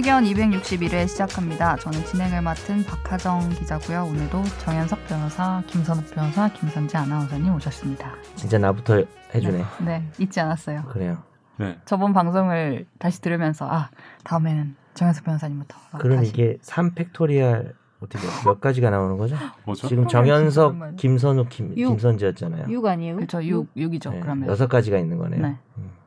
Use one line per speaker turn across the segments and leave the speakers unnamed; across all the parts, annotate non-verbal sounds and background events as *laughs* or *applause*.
기자회견 261회 시작합니다. 저는 진행을 맡은 박하정 기자고요. 오늘도 정현석 변호사, 김선욱 변호사, 김선재 아나운서님 오셨습니다.
진짜 나부터 해주네.
네, 네 잊지 않았어요.
그래요.
네.
저번 방송을 다시 들으면서 아 다음에는 정현석 변호사님부터.
그럼
다시.
이게 3 factorial 어떻게 몇 가지가 나오는 거죠?
뭐죠?
지금. 정현석, 김선욱, 김,
육.
김선재였잖아요.
6 아니에요?
그렇죠. 6, 6이죠.
네,
그러면
여섯 가지가 있는 거네요.
네.
음.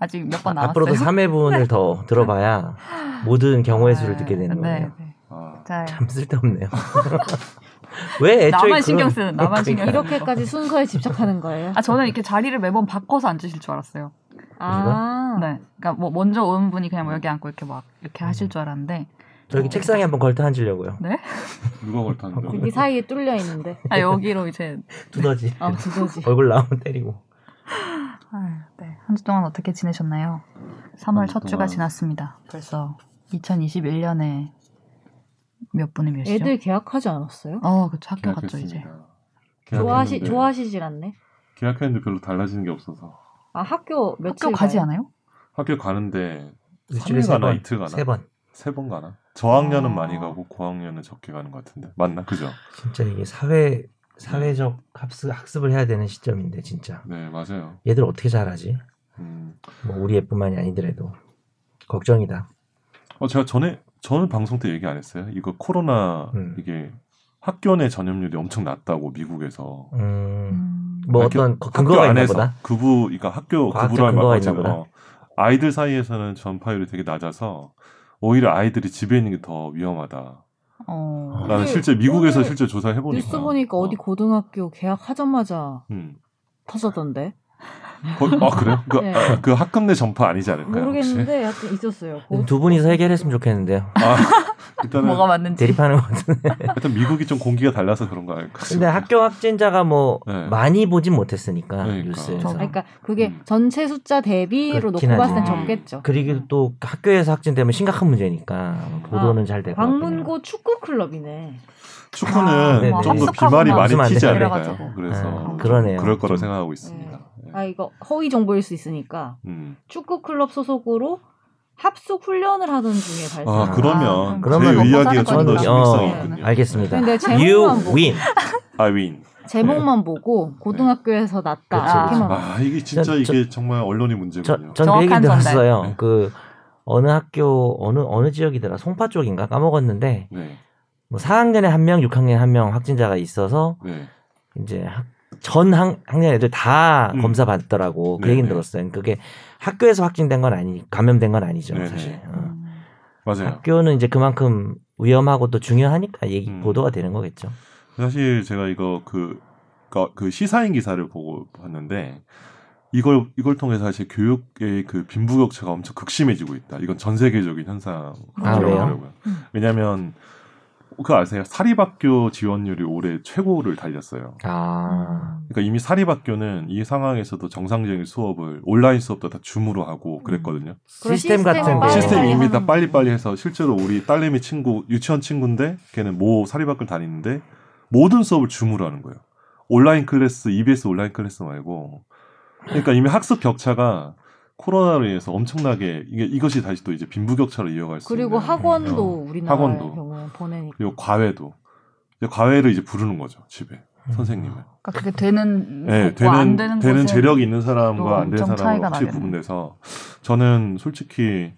아직 몇 번 남았어요.
앞으로도 3회분을 더 *laughs* 들어봐야 모든 경우의 수를 듣게 되는
네,
거예요.
네.
아,
자,
참 쓸데없네요. *laughs* 왜 애초에
나만
그런-
신경 쓰는 나만 신경 쓰는 거.
이렇게까지 순서에 집착하는 거예요?
아 저는 이렇게 자리를 매번 바꿔서 앉으실 줄 알았어요.
아,
네, 그러니까 뭐 먼저 온 분이 그냥 뭐 여기 앉고 이렇게 막 이렇게 하실 줄 알았는데
저기 책상에 한번 걸터 앉으려고요.
누가 걸탔는데?
여기 사이에 뚫려 있는데.
아 여기로 이제
두더지.
아, 두더지. *laughs*
얼굴 나오면 때리고.
아유, 네. 한 주 동안 어떻게 지내셨나요? 3월
한주
첫 주가. 지났습니다. 벌써 2021년에 몇 분이 몇이죠?
애들 계약하지 않았어요?
어, 그쵸 학교 갔죠 이제.
좋아하시 좋아하시질 않네.
계약했는데 별로 달라지는 게 없어서
아 학교 며칠
학교 가지
가요?
않아요?
학교 가는데
일주일에
3일
세
가나
번.
이틀 가나
세 번.
세 번 가나 저학년은
아.
많이 가고 고학년은 적게 가는 것 같은데 맞나 그죠?
진짜 이게 사회 사회적 학습 학습을 해야 되는 시점인데 진짜
네 맞아요.
얘들 어떻게 잘하지?
음.
뭐 우리 애뿐만이 아니더라도 걱정이다.
어 제가 전에 저는 방송 때 얘기 안 했어요. 이거 코로나
음.
이게 학교 내 전염률이 엄청 낮다고 미국에서
음,
음.
뭐
학교-
어떤 거-
학교
근거가 있나
안에서
보다.
그부 그러니까 학교
있나 보다.
어, 아이들 사이에서는 전파율이 되게 낮아서 오히려 아이들이 집에 있는 게 더 위험하다.
어.
나는
오늘-
실제 미국에서 실제 조사해 보니까
뉴스 보니까 어 디 고등학교 계약하자마자
음.
터졌던데.
거기- 아 그래요? 그,
네.
아, 그 학급 내 전파 아니지 않을까요? 혹시?
모르겠는데 하여튼 있었어요. 고-
두 분이서 해결했으면 좋겠는데요.
아, 일단은
뭐가 맞는지.
대립하는 것 같은데.
하여튼 미국이 좀 공기가 달라서 그런 거 아닐까?
근데 학교 확진자가 뭐
네.
많이 보진 못했으니까
그러니까.
뉴스에서.
그러니까 그게
음.
전체 숫자 대비로 놓고 봤을 땐. 적겠죠.
그리고 또 학교에서 확진되면 심각한 문제니까 보도는 잘 되고.
광문고 축구 클럽이네.
축구는
아, 네,
좀더
네.
비말이 많이 튀지 않을까요? 그래서
아, 그러네요.
그럴 거라
좀.
생각하고 있습니다. 네.
아 이거 허위 정보일 수 있으니까
음.
축구 클럽 소속으로 합숙 훈련을 하던 중에 발생.
아 그러면
그러면
제
먹고
이야기가
사는
좀더
거니까.
신빙성이
어,
있군요.
알겠습니다.
근데 제목만 보고
win.
I win.
제목만 보고 고등학교에서 났다
그렇죠,
그렇죠.
봐.
아 이게 진짜
저-
이게 정말 언론이 문제군요.
저, 전그 얘기
정확한
들었어요.
전달.
그 어느 학교 어느 어느 지역이더라 송파 쪽인가 까먹었는데
네,
뭐 4학년에 한 명, 6학년에 한 명 확진자가 있어서
네.
이제 학, 전 학, 학년 애들 다
음.
검사 받더라고. 그
네,
얘기는
네.
들었어요. 그게 학교에서 확진된 건 아니, 감염된 건 아니죠,
네,
사실.
네.
어.
음.
맞아요.
학교는 이제 그만큼 위험하고 또 중요하니까 얘기
음.
보도가 되는 거겠죠.
사실 제가 이거 그, 그, 그 시사인 기사를 보고 봤는데 이걸 이걸 통해서 사실 교육의 그 빈부격차가 엄청 극심해지고 있다. 이건 전 세계적인 현상이라고
아?
하더라고요.
음.
왜냐하면 그거 아세요? 사립학교 지원율이 올해 최고를 달렸어요.
아,
그러니까 이미 사립학교는 이 상황에서도 정상적인 수업을 온라인 수업도 다 줌으로 하고 그랬거든요.
그런
시스템 같은
시스템이
빨리
이미 다 빨리빨리 해서 실제로 우리 딸내미 친구 유치원 친구인데 걔는 모 사립학교를 다니는데 모든 수업을 줌으로 하는 거예요. 온라인 클래스, EBS 온라인 클래스 말고 그러니까 이미 학습 격차가 코로나로 인해서 엄청나게 이게 이것이 다시 또 이제 빈부격차로 이어갈 수
그리고
있는
학원도
어,
우리나라
학원도.
경우에 보내니까
그리고 과외도 이제 과외를 이제 부르는 거죠 집에
음.
선생님을
그러니까 그게 되는
네,
곳과 안
되는
되는
되는 재력이 있는 사람과 또안 되는 사람과
차이가
확실히. 구분돼서 저는 솔직히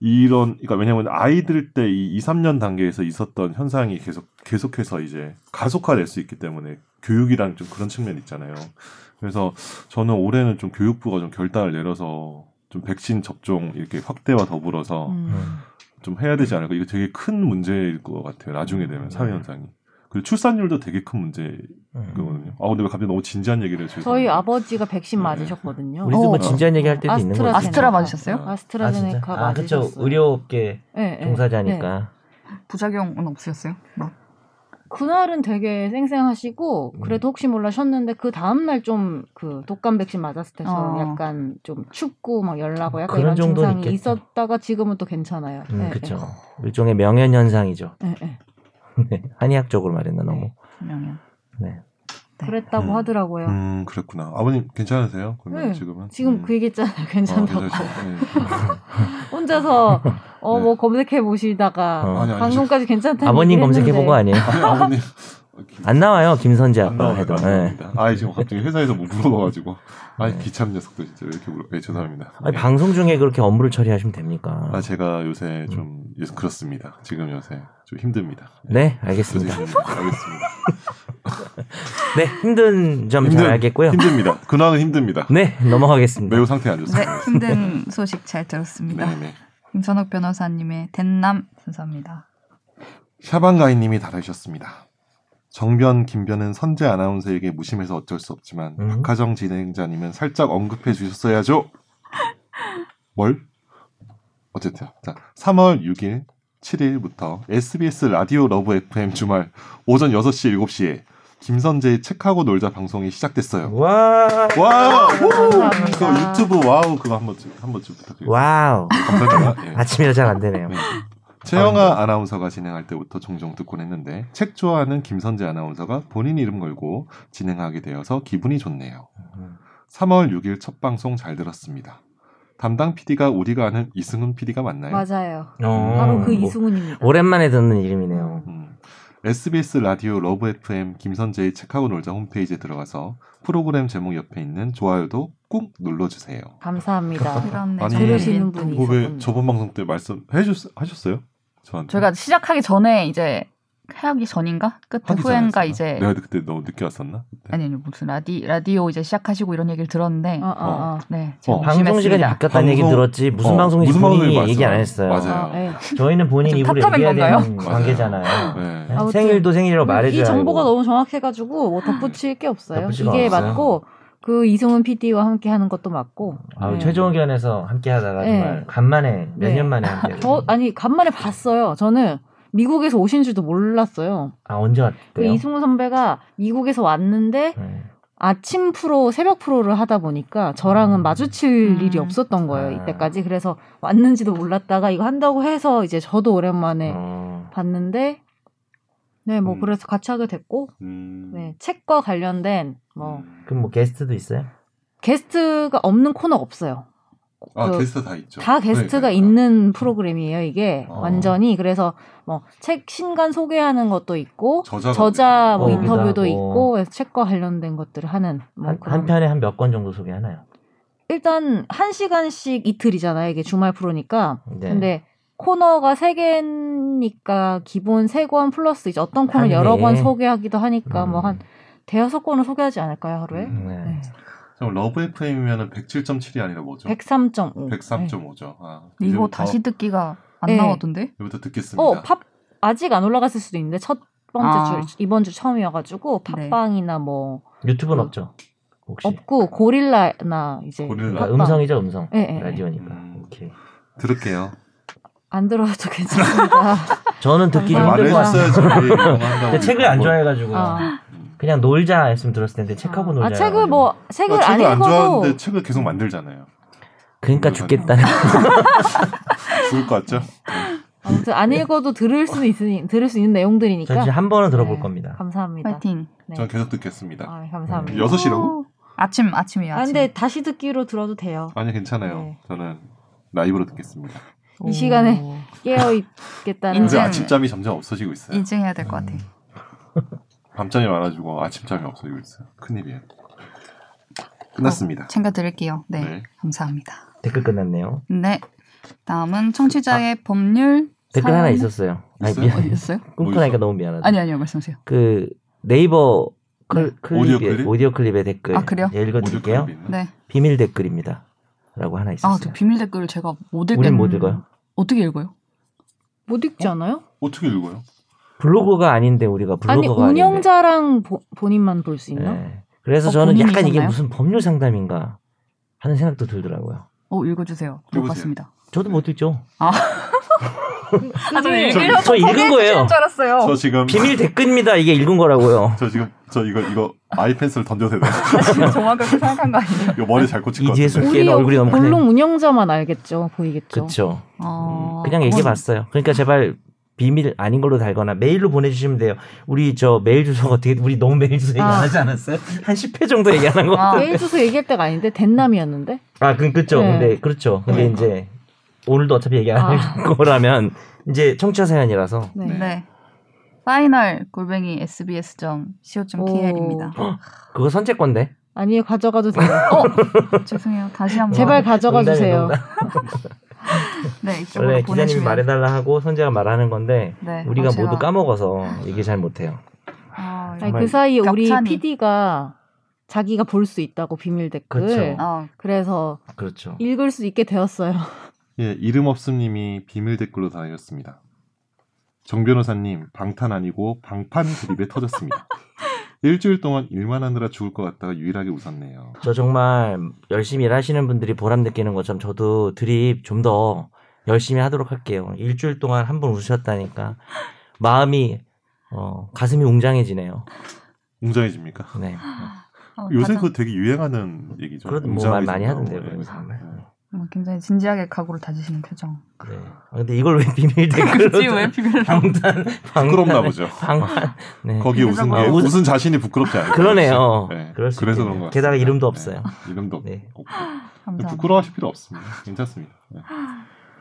이런 그러니까 왜냐하면 아이들 때 이 2, 3년 단계에서 있었던 현상이 계속 계속해서 이제 가속화될 수 있기 때문에 교육이랑 좀 그런 측면 있잖아요. 그래서 저는 올해는 좀 교육부가 좀 결단을 내려서 좀 백신 접종 이렇게 확대와 더불어서
음.
음.
좀 해야 되지 않을까. 이거 되게 큰 문제일 것 같아요. 나중에 되면 사회 현상이. 그리고 출산율도 되게 큰 문제거든요.
음.
아 근데 왜 갑자기 너무 진지한 얘기를 해주세요?
저희 아버지가 백신
네.
맞으셨거든요.
우리도 뭐
어.
진지한 얘기 할 때도 있는 거지.
아스트라 맞으셨어요?
아,
아스트라제네카
아, 그쵸.
맞으셨어요.
의료업계
네, 네,
종사자니까.
부작용은 없으셨어요? 뭐.
그날은 되게 쌩쌩하시고
음.
그래도 혹시 몰라 쉬었는데 그 다음 날 좀 그 독감 백신 맞았을 때 저는
어.
약간 좀 춥고 막 열나고 약간
그런
이런
정도는
증상이
있겠다.
있었다가 지금은 또 괜찮아요.
음,
네,
그쵸. 일종의 명현 현상이죠.
네, 네. *laughs*
네, 한의학적으로 말했나 너무.
명현.
네.
네.
그랬다고
음.
하더라고요.
음 그랬구나. 아버님 괜찮으세요? 그러면
네.
지금은?
지금
음.
그 얘기했잖아요.
어,
괜찮다고.
네. *laughs*
혼자서 어, 뭐 검색해 보시다가
어.
아니, 아니,
방금까지 괜찮다는
아버님 검색해 본 거. 아니에요?
아니, 아버님 *laughs*
안 나와요 김선재
안
아빠
나와요,
해도.
안
예.
나옵니다. 아 지금 갑자기 회사에서 뭐 물어봐가지고 아
네.
귀찮은 녀석들 진짜 왜 이렇게 물어? 네, 죄송합니다.
아니,
네.
방송 중에 그렇게 업무를 처리하시면 됩니까?
아 제가 요새 좀 요새 그렇습니다. 지금 요새 좀 힘듭니다.
네,
요새
알겠습니다.
알겠습니다.
네, 힘든 점 잘 알겠고요.
힘듭니다. 근황은 힘듭니다.
네, 넘어가겠습니다.
매우 상태 안
네,
좋습니다.
힘든 소식 잘 들었습니다.
네네.
김선욱 변호사님의 된남 순서입니다.
샤방가이님이 달아주셨습니다. 정변, 김변은 선재 아나운서에게 무심해서 어쩔 수 없지만
음.
박하정 진행자님은 살짝 언급해 주셨어야죠. *laughs* 뭘? 어쨌든 자 3월 6일 7일부터 SBS 라디오 러브 FM 주말 오전 6시 7시에 김선재의 책하고 놀자 방송이 시작됐어요.
와,
와! 그 유튜브 wow 그거 한번 좀 한번 좀 부탁드립니다.
wow.
감사합니다. 예. *laughs*
아침이라 잘 안 되네요.
네. 최영아 아나운서가 진행할 때부터 종종 듣곤 했는데 책 좋아하는 김선재 아나운서가 본인 이름 걸고 진행하게 되어서 기분이 좋네요. 3월 6일 첫 방송 잘 들었습니다. 담당 PD가 우리가 아는 이승훈 PD가 맞나요?
맞아요.
어,
바로 그
뭐,
이승훈입니다.
오랜만에 듣는 이름이네요.
음. SBS 라디오 러브 FM 김선재의 책하고 놀자 홈페이지에 들어가서 프로그램 제목 옆에 있는 좋아요도 꾹 눌러주세요.
감사합니다. *laughs*
이런 네,
아니,
들으시는 분이
그거 왜. 저번 방송 때 말씀해 주 하셨어요? 저한테.
저희가 시작하기 전에 이제 하기 전인가 끝에 후엔가 이제
내가 그때 너무 늦게 왔었나? 그때?
아니 아니 무슨 라디 라디오 이제 시작하시고 이런 얘기를 들었는데
어, 어, 어.
네
어.
방송 시간이 바뀌었다는 얘기
방송-
들었지 무슨
어,
방송인지
무슨
본인이 얘기 안 했어요.
맞아요.
어, 예.
저희는 본인
좀
입으로 얘기해야 되는
건가요?
관계잖아요.
네.
네. 생일도 생일이라고 말해줘야
이 정보가. 너무 정확해가지고 뭐 덧붙일 게 없어요. 이게
없어요.
맞고 그 이승훈 PD와 함께 하는 것도 맞고.
아,
네.
최종 의견에서 함께 하다가
네.
정말 간만에 몇
네.
년 만에 함께.
저 아니 간만에 봤어요. 저는 미국에서 오신 줄도 몰랐어요.
아 언제 왔대요?
그 이승훈 선배가 미국에서 왔는데
네.
아침 프로, 새벽 프로를 하다 보니까 저랑은
음.
마주칠
음.
일이 없었던 거예요.
아.
이때까지. 그래서 왔는지도 몰랐다가 이거 한다고 해서 이제 저도 오랜만에
어,
봤는데 네, 뭐
음.
그래서 같이 하게 됐고
음.
네, 책과 관련된 뭐
음.
그럼 뭐 게스트도 있어요?
게스트가 없는 코너가 없어요.
아
그
게스트 다 있죠.
다 게스트가
네, 네.
있는 프로그램이에요, 이게.
어.
완전히. 그래서 뭐 책 신간 소개하는 것도 있고
저자가
저자 뭐
어,
인터뷰도
하고.
있고 책과 관련된 것들을 하는 뭐
한, 한 편에 한 몇 권 정도 소개하나요?
일단 한 시간씩 이틀이잖아요. 이게 주말 프로니까.
네.
근데 코너가 세 개니까 기본 세 권 플러스 이제 어떤 코너
한
여러
개.
권 소개하기도 하니까
음.
뭐한 대여섯 권을 소개하지 않을까요 하루에?
네.
네.
그럼 러브 FM이면은 107.7이 아니라 뭐죠?
103.5.
103.5죠. 아,
이거 다시 듣기가 안
네.
나오던데
이제부터 듣겠습니다.
어, 팝 아직 안 올라갔을 수도 있는데 첫 번째
아.
주 이번 주 처음이어가지고
네.
팟빵이나 뭐
유튜브는
그-
없죠? 혹시?
없고 고릴라나 이제
고릴라.
팟빵.
음성이죠 음성
예, 예, 예.
라디오니까
음.
오케이
들을게요.
안 들어도 괜찮습니다.
저는 듣기
한다고.
근데 책을 안 좋아해가지고
아.
그냥 놀자 했으면 들었을 텐데 책하고 놀자
아, 책을 뭐 책을
아,
안
책을 안
읽어도
좋아하는데 책을 계속 만들잖아요.
그러니까 죽겠다는 *laughs*
죽을 것 같죠?
아무튼 안 읽어도 들을 수는 있으니 들을 수 있는 내용들이니까
저 한 번은 들어볼
네,
겁니다
감사합니다.
파이팅
네.
전 계속 듣겠습니다.
아, 감사합니다.
여섯 시라고?
아침 아침이에요
아,
아침
근데 다시 듣기로 들어도 돼요.
아니 괜찮아요.
네.
저는 라이브로 듣겠습니다.
이 시간에 깨어 있겠다는
인증.
아침잠이 점점 없어지고 있어요.
인증해야 될 것 같아
밤잠이 많아지고 아침잠이 없어지고 있어요. 큰일이에요. 끝났습니다.
챙겨 드릴게요 네,
네.
감사합니다
댓글 끝났네요
네 다음은 청취자의 법률
댓글
사연-
하나 있었어요 아니? 미안
있어요
꿈꾸나니까
어디서? *laughs*
너무 미안하다
아니 아니요 말씀하세요
그 네이버 클,
네.
클립,
오디오
오디오,
클립?
클립의 댓글
아, 그래요?
예, 읽어드릴게요
오디오?
네
비밀 댓글입니다 라고 하나 있었어요
아, 저 비밀 댓글을 제가 못 읽겠
우린 못 읽어요
어떻게 읽어요?
못 읽지 않아요?
어떻게 읽어요?
블로그가 아닌데 우리가
아니
블로그가
운영자랑 보- 본인만 볼 수. 있나?
네. 그래서
어,
저는 약간 이게? 무슨 법률 상담인가 하는 생각도 들더라고요
어, 읽어주세요. 못
읽어보세요.
봤습니다.
저도 못 읽죠
아, *laughs* 저
그게
읽으려고
저 읽은 거예요.
줄 알았어요.
저 지금
비밀 댓글입니다 이게 읽은 거라고요 *laughs*
저 지금 저 이거 이거 아이펜슬 던져도 되나요?
지금 정확하게 생각한 거 아니에요?
이거 머리 잘것
이지혜
같은데.
숨기는 얼굴이 너무 크네
본론 운영자만 알겠죠, 보이겠죠.
그쵸
어,
그냥 얘기해 봤어요 그러니까 제발 비밀 아닌 걸로 달거나 메일로 보내주시면 돼요 우리 저 메일 주소가 어떻게 우리 너무 메일 주소 얘기 안
아.
하지 않았어요? 한 10회 정도 얘기하는 거
아.
메일 주소 얘기할 때가 아닌데 den남이었는데
아, 그, 그쵸.
네.
근데, 그렇죠. 근데
네.
이제, 오늘도 어차피 얘기 안할
아. *laughs*
거라면 이제 청취자 사연이라서
네.
네. 파이널 골뱅이 sbs.co.kr입니다.
그거 선택건데.
아니 가져가도 돼요.
죄송해요. 다시 한번
제발 가져가 주세요. *laughs*
네
원래 기자님이 말해달라 하고 선재가 말하는 건데
네,
우리가
어, 제가-
모두 까먹어서 얘기 잘 못해요.
아,
정말
그 사이에 우리
겹찬이.
PD가 자기가 볼 수 있다고 비밀 댓글.
그렇죠.
어,
그래서
그렇죠.
읽을 수 있게 되었어요. *laughs*
예, 이름 없음님이 비밀 댓글로 달렸습니다. 정 변호사님 방탄 아니고 방판 드립에 터졌습니다. *laughs* 일주일 동안 일만 하느라 죽을 것 같다가 유일하게 웃었네요.
저 정말 열심히 일하시는 분들이 보람 느끼는 것처럼 저도 드립 좀 더 열심히 하도록 할게요. 일주일 동안 한 번 웃으셨다니까 마음이 어, 가슴이 웅장해지네요.
웅장해집니까?
네.
어,
요새
가장-
그거 되게 유행하는 얘기죠.
그래도 뭐말
웅장해진다고.
많이 하던데요,
예.
어, 굉장히 진지하게 각오를 다지시는 표정.
네. 아, 근데 이걸 왜 비밀 *laughs* 댓글로
굳이 왜 비밀로?
방탄
부끄럽나 보죠.
방탄 *laughs* 네.
거기에 웃은 게
아, 웃-
웃은 자신이 부끄럽지 않아요.
그러네요.
네, 그래서
있겠네요.
그런 것 같습니다.
게다가 이름도
네,
없어요.
이름도 없-
네.
없고.
감사합니다.
부끄러워하실 필요 없습니다. 괜찮습니다. 네.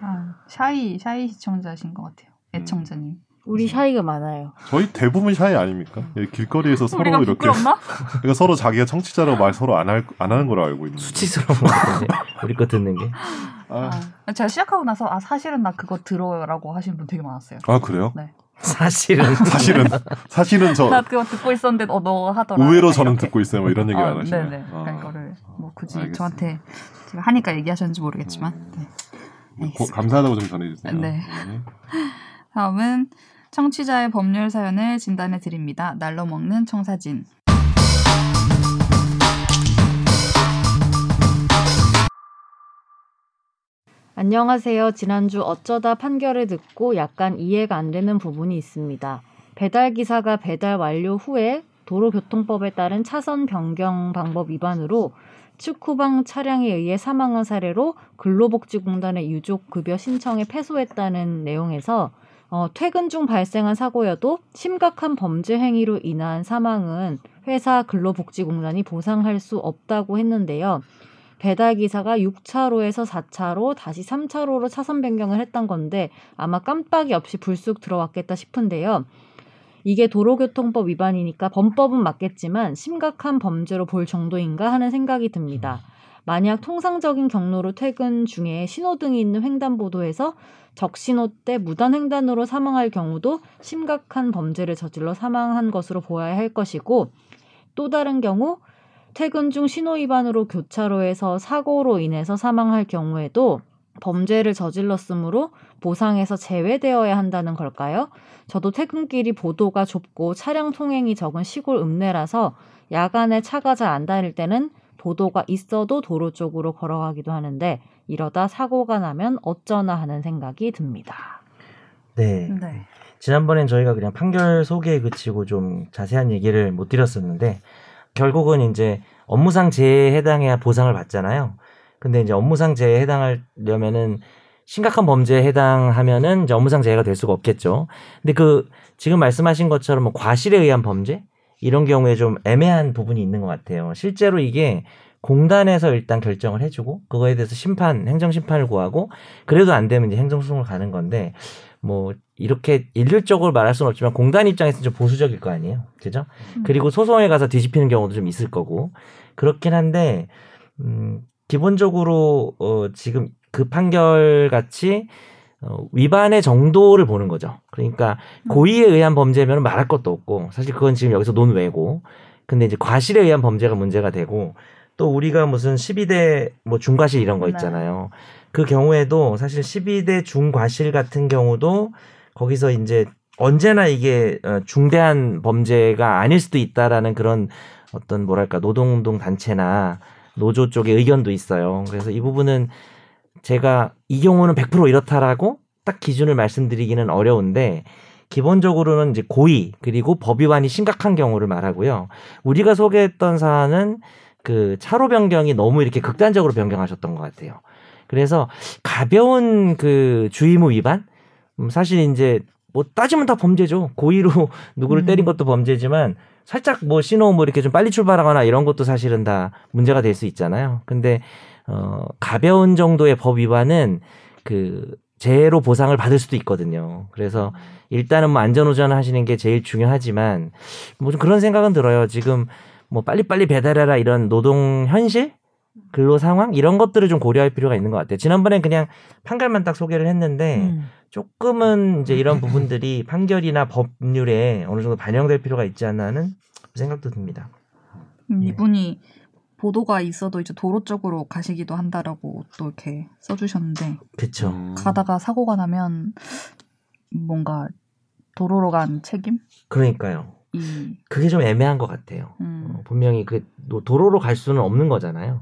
아, shy shy 시청자신 것 같아요. 애청자님.
우리 shy가 많아요.
저희 대부분 shy 아닙니까? 예, 길거리에서 서로
우리가
이렇게? *laughs* 그러니까 서로 자기가 청취자라고 말 서로 안, 할, 안 하는 걸로 알고 있는데.
수치스러운 우리 거 듣는 게.
아,
아, 제가 시작하고 나서 아 사실은 나 그거 들어요라고 하시는 분 되게 많았어요.
아, 그래요?
네.
사실은 *laughs*
사실은 사실은 저
나 그거 듣고 있었는데 어 너 하더라.
의외로 저는
이렇게.
듣고 있어요. 뭐 이런 얘기 안
어,
하시나요?
네네.
아,
그러니까 이거를 뭐 굳이
알겠습니다.
저한테 제가 하니까 얘기하셨는지 모르겠지만.
음.
네.
고-
알겠습니다.
감사하다고 좀 전해주세요.
네. *laughs* 다음은 청취자의 법률 사연을 진단해 드립니다. 날로 먹는 청사진.
안녕하세요. 지난주 어쩌다 판결을 듣고 약간 이해가 안 되는 부분이 있습니다. 배달 기사가 배달 완료 후에 도로교통법에 따른 차선 변경 방법 위반으로 축구방 차량에 의해 사망한 사례로 근로복지공단의 유족 급여 신청에 패소했다는 내용에서 어, 퇴근 중 발생한 사고여도 심각한 범죄 행위로 인한 사망은 회사 근로복지공단이 보상할 수 없다고 했는데요. 배달 기사가 6차로에서 4차로 다시 3차로로 차선 변경을 했던 건데 아마 깜빡이 없이 불쑥 들어왔겠다 싶은데요. 이게 도로교통법 위반이니까 범법은 맞겠지만 심각한 범죄로 볼 정도인가 하는 생각이 듭니다. 만약 통상적인 경로로 퇴근 중에 신호등이 있는 횡단보도에서 적신호 때 무단횡단으로 사망할 경우도 심각한 범죄를 저질러 사망한 것으로 보아야 할 것이고 또 다른 경우 퇴근 중 신호 위반으로 교차로에서 사고로 인해서 사망할 경우에도 범죄를 저질렀으므로 보상에서 제외되어야 한다는 걸까요? 저도 퇴근길이 보도가 좁고 차량 통행이 적은 시골 읍내라서 야간에 차가 잘 안 다닐 때는 보도가 있어도 도로 쪽으로 걸어가기도 하는데 이러다 사고가 나면 어쩌나 하는 생각이 듭니다.
네.
네.
지난번엔 저희가 그냥 판결 소개에 그치고 좀 자세한 얘기를 못 드렸었는데 결국은 이제 업무상 재해에 해당해야 보상을 받잖아요. 근데 이제 업무상 재해에 해당하려면은 심각한 범죄에 해당하면은 이제 업무상 재해가 될 수가 없겠죠. 근데 그 지금 말씀하신 것처럼 뭐 과실에 의한 범죄 이런 경우에 좀 애매한 부분이 있는 것 같아요. 실제로 이게 공단에서 일단 결정을 해주고 그거에 대해서 심판 행정 심판을 구하고 그래도 안 되면 이제 행정 소송을 가는 건데 뭐 이렇게 일률적으로 말할 수는 없지만 공단 입장에서는 좀 보수적일 거 아니에요, 그죠?
음.
그리고 소송에 가서 뒤집히는 경우도 좀 있을 거고 그렇긴 한데 음, 기본적으로 어, 지금 그 판결 같이 어, 위반의 정도를 보는 거죠. 그러니까 고의에 의한 범죄면 말할 것도 없고 사실 그건 지금 여기서 논외고 근데 이제 과실에 의한 범죄가 문제가 되고 또 우리가 무슨 12대 뭐 중과실 이런 거
네.
있잖아요. 그 경우에도 사실 12대 중과실 같은 경우도 거기서 이제 언제나 이게 어, 중대한 범죄가 아닐 수도 있다라는 그런 어떤 뭐랄까 노동운동 단체나 노조 쪽의 의견도 있어요. 그래서 이 부분은 제가 이 경우는 100% 이렇다라고 딱 기준을 말씀드리기는 어려운데 기본적으로는 이제 고의 그리고 법 위반이 심각한 경우를 말하고요. 우리가 소개했던 사안은 그 차로 변경이 너무 이렇게 극단적으로 변경하셨던 것 같아요. 그래서 가벼운 그 주의무 위반 음, 사실 이제 뭐 따지면 다 범죄죠. 고의로 *laughs* 누구를
음.
때린 것도 범죄지만 살짝 뭐 신호 뭐 이렇게 좀 빨리 출발하거나 이런 것도 사실은 다 문제가 될 수 있잖아요. 근데 어 가벼운 정도의 법 위반은 그 재해로 보상을 받을 수도 있거든요. 그래서 일단은 뭐 안전운전 하시는 게 제일 중요하지만 뭐 좀 그런 생각은 들어요. 지금 뭐 빨리빨리 배달해라 이런 노동 현실 근로 상황 이런 것들을 좀 고려할 필요가 있는 것 같아요. 지난번엔 그냥 판결만 딱 소개를 했는데
음.
조금은 이제 이런 *laughs* 부분들이 판결이나 법률에 어느 정도 반영될 필요가 있지 않나 하는 생각도 듭니다.
음,
네.
이분이 보도가 있어도 이제 도로 쪽으로 가시기도 한다라고 또 이렇게 써주셨는데
그렇죠.
음.
가다가 사고가 나면 뭔가 도로로 간 책임?
그러니까요.
이
그게 좀 애매한 것 같아요.
음,
어, 분명히 그 노- 도로로 갈 수는 없는 거잖아요.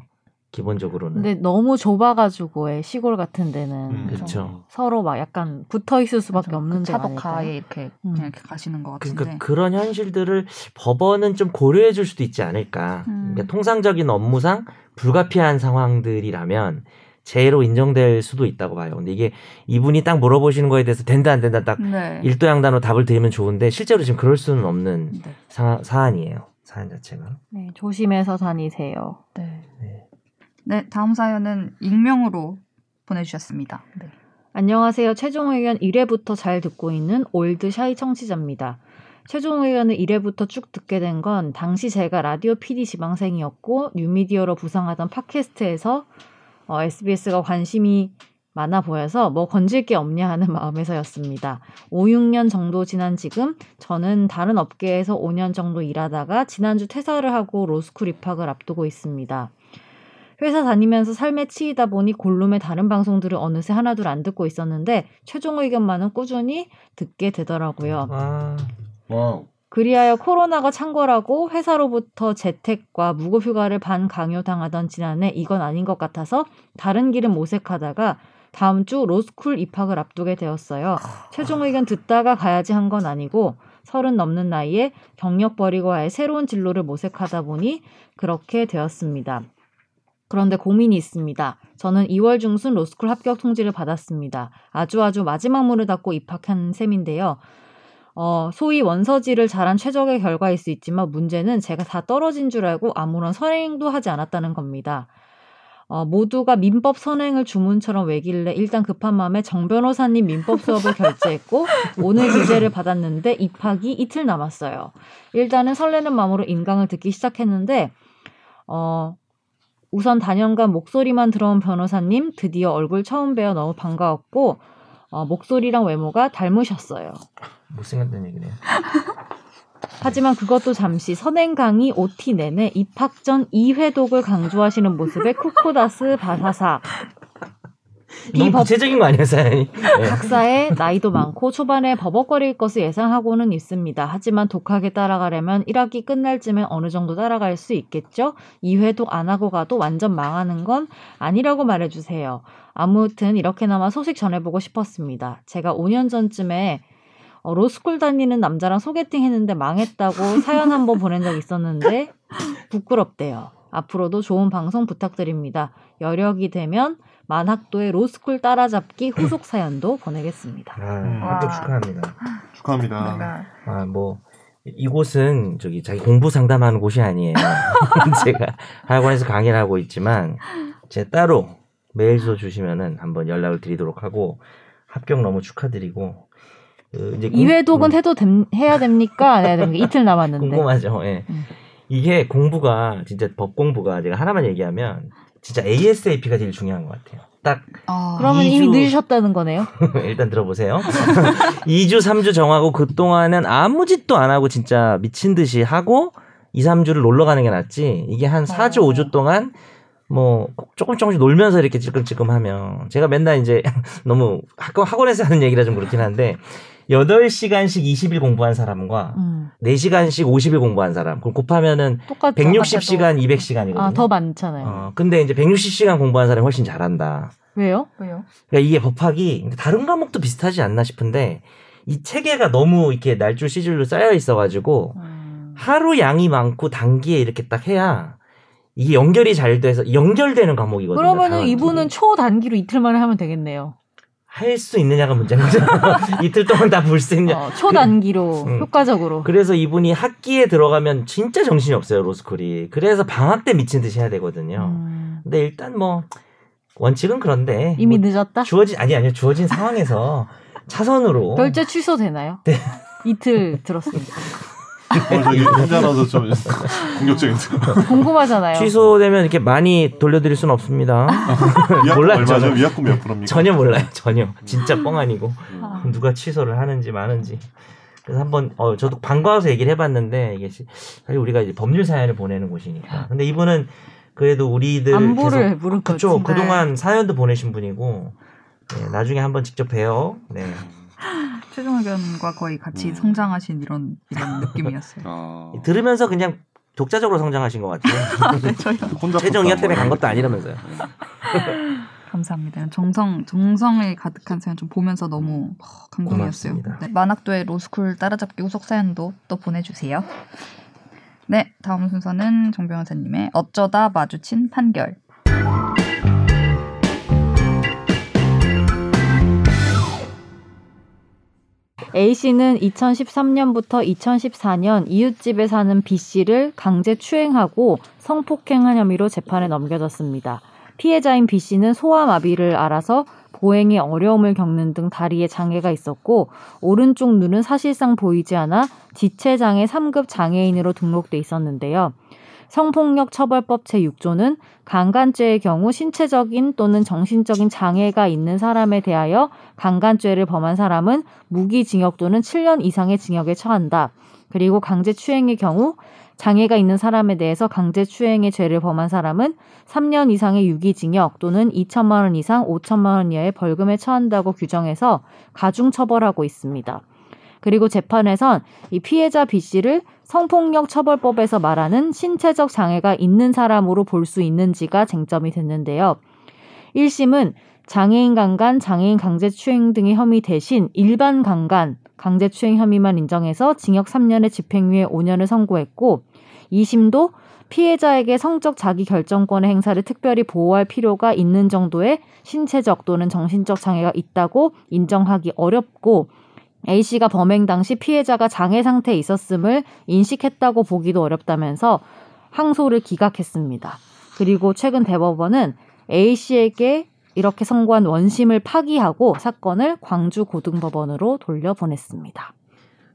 기본적으로는.
근데 너무 좁아가지고 애 시골 같은 데는
음.
그쵸.
서로 막 약간 붙어 있을 수밖에. 없는
그
데가
차도가에
아닐까요?
이렇게
음.
그냥 이렇게 가시는 것 같은데.
그러니까 그런 현실들을 법원은 좀 고려해 줄 수도 있지 않을까.
음.
그러니까 통상적인 업무상 불가피한 상황들이라면 재해로 인정될 수도 있다고 봐요. 근데 이게 이분이 딱 물어보시는 거에 대해서 된다 안 된다 딱
네.
일도양단으로 답을 드리면 좋은데 실제로 지금 그럴 수는 없는
네.
사, 사안이에요. 사안 자체가.
네, 조심해서 다니세요.
네.
네.
네, 다음 사연은 익명으로 보내주셨습니다. 네.
안녕하세요. 최종 의견 1회부터 잘 듣고 있는 old shy 청취자입니다. 최종 의견을 1회부터 쭉 듣게 된 건 당시 제가 라디오 PD 지망생이었고 뉴미디어로 부상하던 팟캐스트에서 어, SBS가 관심이 많아 보여서 뭐 건질 게 없냐 하는 *laughs* 마음에서였습니다. 5, 6년 정도 지난 지금 저는 다른 업계에서 5년 정도 일하다가 지난주 퇴사를 하고 로스쿨 입학을 앞두고 있습니다. 회사 다니면서 삶에 치이다 보니 골룸의 다른 방송들을 어느새 하나둘 안 듣고 있었는데 최종 의견만은 꾸준히 듣게 되더라고요.
아,
wow.
그리하여 코로나가 창궐하고 회사로부터 재택과 무급휴가를 반 강요당하던 지난해 이건 아닌 것 같아서 다른 길은 모색하다가 다음 주 로스쿨 입학을 앞두게 되었어요. 최종 의견 듣다가 가야지 한 건 아니고 서른 넘는 나이에 경력 버리고 아예 새로운 진로를 모색하다 보니 그렇게 되었습니다. 그런데 고민이 있습니다. 저는 2월 중순 로스쿨 합격 통지를 받았습니다. 아주 아주 마지막 문을 닫고 입학한 셈인데요. 어, 소위 원서지를 잘한 최적의 결과일 수 있지만 문제는 제가 다 떨어진 줄 알고 아무런 선행도 하지 않았다는 겁니다. 어, 모두가 민법 선행을 주문처럼 외길래 일단 급한 마음에 정 변호사님 민법 수업을 결제했고 *laughs* 오늘 교재를 받았는데 입학이 이틀 남았어요. 일단은 설레는 마음으로 인강을 듣기 시작했는데 어, 우선 단연간 목소리만 들어온 변호사님 드디어 얼굴 처음 뵈어 너무 반가웠고 어, 목소리랑 외모가 닮으셨어요.
못생겼다는 얘기네요.
하지만 그것도 잠시 선행 강의 OT 내내 입학 전 2회독을 강조하시는 모습에 쿠코다스 바사사
너무
비법
구체적인 거 아니에요, 사연이? *laughs* 네.
박사의 나이도 많고 초반에 버벅거릴 것을 예상하고는 있습니다. 하지만 독하게 따라가려면 1학기 끝날 쯤엔 어느 정도 따라갈 수 있겠죠? 2회독 안 하고 가도 완전 망하는 건 아니라고 말해주세요. 아무튼 이렇게나마 소식 전해보고 싶었습니다. 제가 5년 전쯤에 어, 로스쿨 다니는 남자랑 소개팅 했는데 망했다고 *laughs* 사연 한 번 보낸 적 있었는데 부끄럽대요. 앞으로도 좋은 방송 부탁드립니다. 여력이 되면 만학도의 로스쿨 따라잡기 후속 사연도 보내겠습니다.
아,
음.
축하합니다.
축하합니다.
아, 뭐 이곳은 저기 자기 공부 상담하는 곳이 아니에요. *laughs* 제가 학원에서 강의를 하고 있지만 제 따로 메일 줘 주시면은 한번 연락을 드리도록 하고 합격 너무 축하드리고 그 이제 공-
2회독은
음,
해도 됨- 해야 됩니까? 안 해야 됩니까? *laughs* 이틀 남았는데.
궁금하죠. 예.
음.
이게 공부가 진짜 법 공부가 제가 하나만 얘기하면 진짜 ASAP가 제일 중요한 것 같아요. 딱
아,
그러면
이주-
이미 늦으셨다는 거네요. *laughs*
일단 들어보세요. *laughs* 2주, 3주 정하고 그 동안은 아무 짓도 안 하고 진짜 미친 듯이 하고 2, 3주를 놀러 가는 게 낫지. 이게 한 4주,
어.
5주 동안 뭐 조금 조금씩 놀면서 이렇게 찔끔찔끔 하면 제가 맨날 이제 *laughs* 너무 학원, 학원에서 하는 얘기라 좀 그렇긴 한데 8시간씩 20일 공부한 사람과
음,
4시간씩 50일 공부한 사람. 그럼 곱하면은
똑같죠.
160시간, 200시간이거든요.
아, 더 많잖아요.
어, 근데 이제 160시간 공부한 사람이 훨씬 잘한다.
왜요?
왜요?
그러니까 이게 법학이 다른 과목도 비슷하지 않나 싶은데 이 체계가 너무 이렇게 날줄 시줄로 쌓여 있어 가지고
음,
하루 양이 많고 단기에 이렇게 딱 해야 이게 연결이 잘 돼서 연결되는 과목이거든요.
그러면은. 이분은 초단기로 이틀 만에 하면 되겠네요.
할 수 있느냐가 문제인 거죠. *laughs* 이틀 동안 다 볼 수 있냐.
어, 초단기로
음.
효과적으로.
그래서 이분이 학기에 들어가면 진짜 정신이 없어요 로스쿨이. 그래서 방학 때 미친 듯이 해야 되거든요.
음,
근데 일단 뭐 원칙은 그런데
이미
뭐
늦었다.
주어진 아니 아니요 주어진 상황에서 차선으로
결제 취소되나요?
네.
이틀 들었습니다.
어, 저기 혼자라서 좀 *laughs* 공격적인.
궁금하잖아요.
취소되면 이렇게 많이 돌려드릴 수는 없습니다. *laughs* 몰라요,
얼마죠? 위약금 몇 프로입니까?
전혀 몰라요 전혀 진짜 뻥 아니고
음.
아.
누가 취소를 하는지 마는지. 그래서 한번 어 저도 반가워서 얘기를 해봤는데 이게 시- 사실 우리가 이제 법률 사연을 보내는 곳이니까. 근데 이분은 그래도 우리들 계속
물은 거지.
그동안 사연도 보내신 분이고 네, 나중에 한번 직접 뵈요. 네. *gasps*
최종 의견과 거의 같이
음.
성장하신 이런 이런 *laughs* 느낌이었어요.
아,
들으면서 그냥 독자적으로 성장하신 것 같아요. *laughs*
네, 저희
혼자
최종 의견 때문에
간거
것도 아니라면서요.
감사합니다. 정성 정성을 가득한 사연 좀 보면서 너무 어, 감동이었어요. 네, 만학도의 로스쿨 따라잡기 후속 사연도 또 보내주세요. 네, 다음 순서는 정 변호사님의 어쩌다 마주친 판결.
A 씨는 2013년부터 2014년 이웃집에 사는 B 씨를 강제 추행하고 성폭행한 혐의로 재판에 넘겨졌습니다. 피해자인 B 씨는 소아마비를 앓아서 보행에 어려움을 겪는 등 다리에 장애가 있었고 오른쪽 눈은 사실상 보이지 않아 지체장애 3급 장애인으로 등록돼 있었는데요. 성폭력 처벌법 제6조는 강간죄의 경우 신체적인 또는 정신적인 장애가 있는 사람에 대하여 강간죄를 범한 사람은 무기징역 또는 7년 이상의 징역에 처한다. 그리고 강제추행의 경우 장애가 있는 사람에 대해서 강제추행의 죄를 범한 사람은 3년 이상의 유기징역 또는 2천만 원 이상 5천만 원 이하의 벌금에 처한다고 규정해서 가중처벌하고 있습니다. 그리고 재판에선 이 피해자 B 씨를 성폭력 처벌법에서 말하는 신체적 장애가 있는 사람으로 볼 수 있는지가 쟁점이 됐는데요. 1심은 장애인 강간, 장애인 강제추행 등의 혐의 대신 일반 강간, 강제추행 혐의만 인정해서 징역 3년에 집행유예 5년을 선고했고 2심도 피해자에게 성적 자기 결정권의 행사를 특별히 보호할 필요가 있는 정도의 신체적 또는 정신적 장애가 있다고 인정하기 어렵고 A 씨가 범행 당시 피해자가 장애 상태에 있었음을 인식했다고 보기도 어렵다면서 항소를 기각했습니다. 그리고 최근 대법원은 A 씨에게 이렇게 선고한 원심을 파기하고 사건을 광주 고등법원으로 돌려보냈습니다.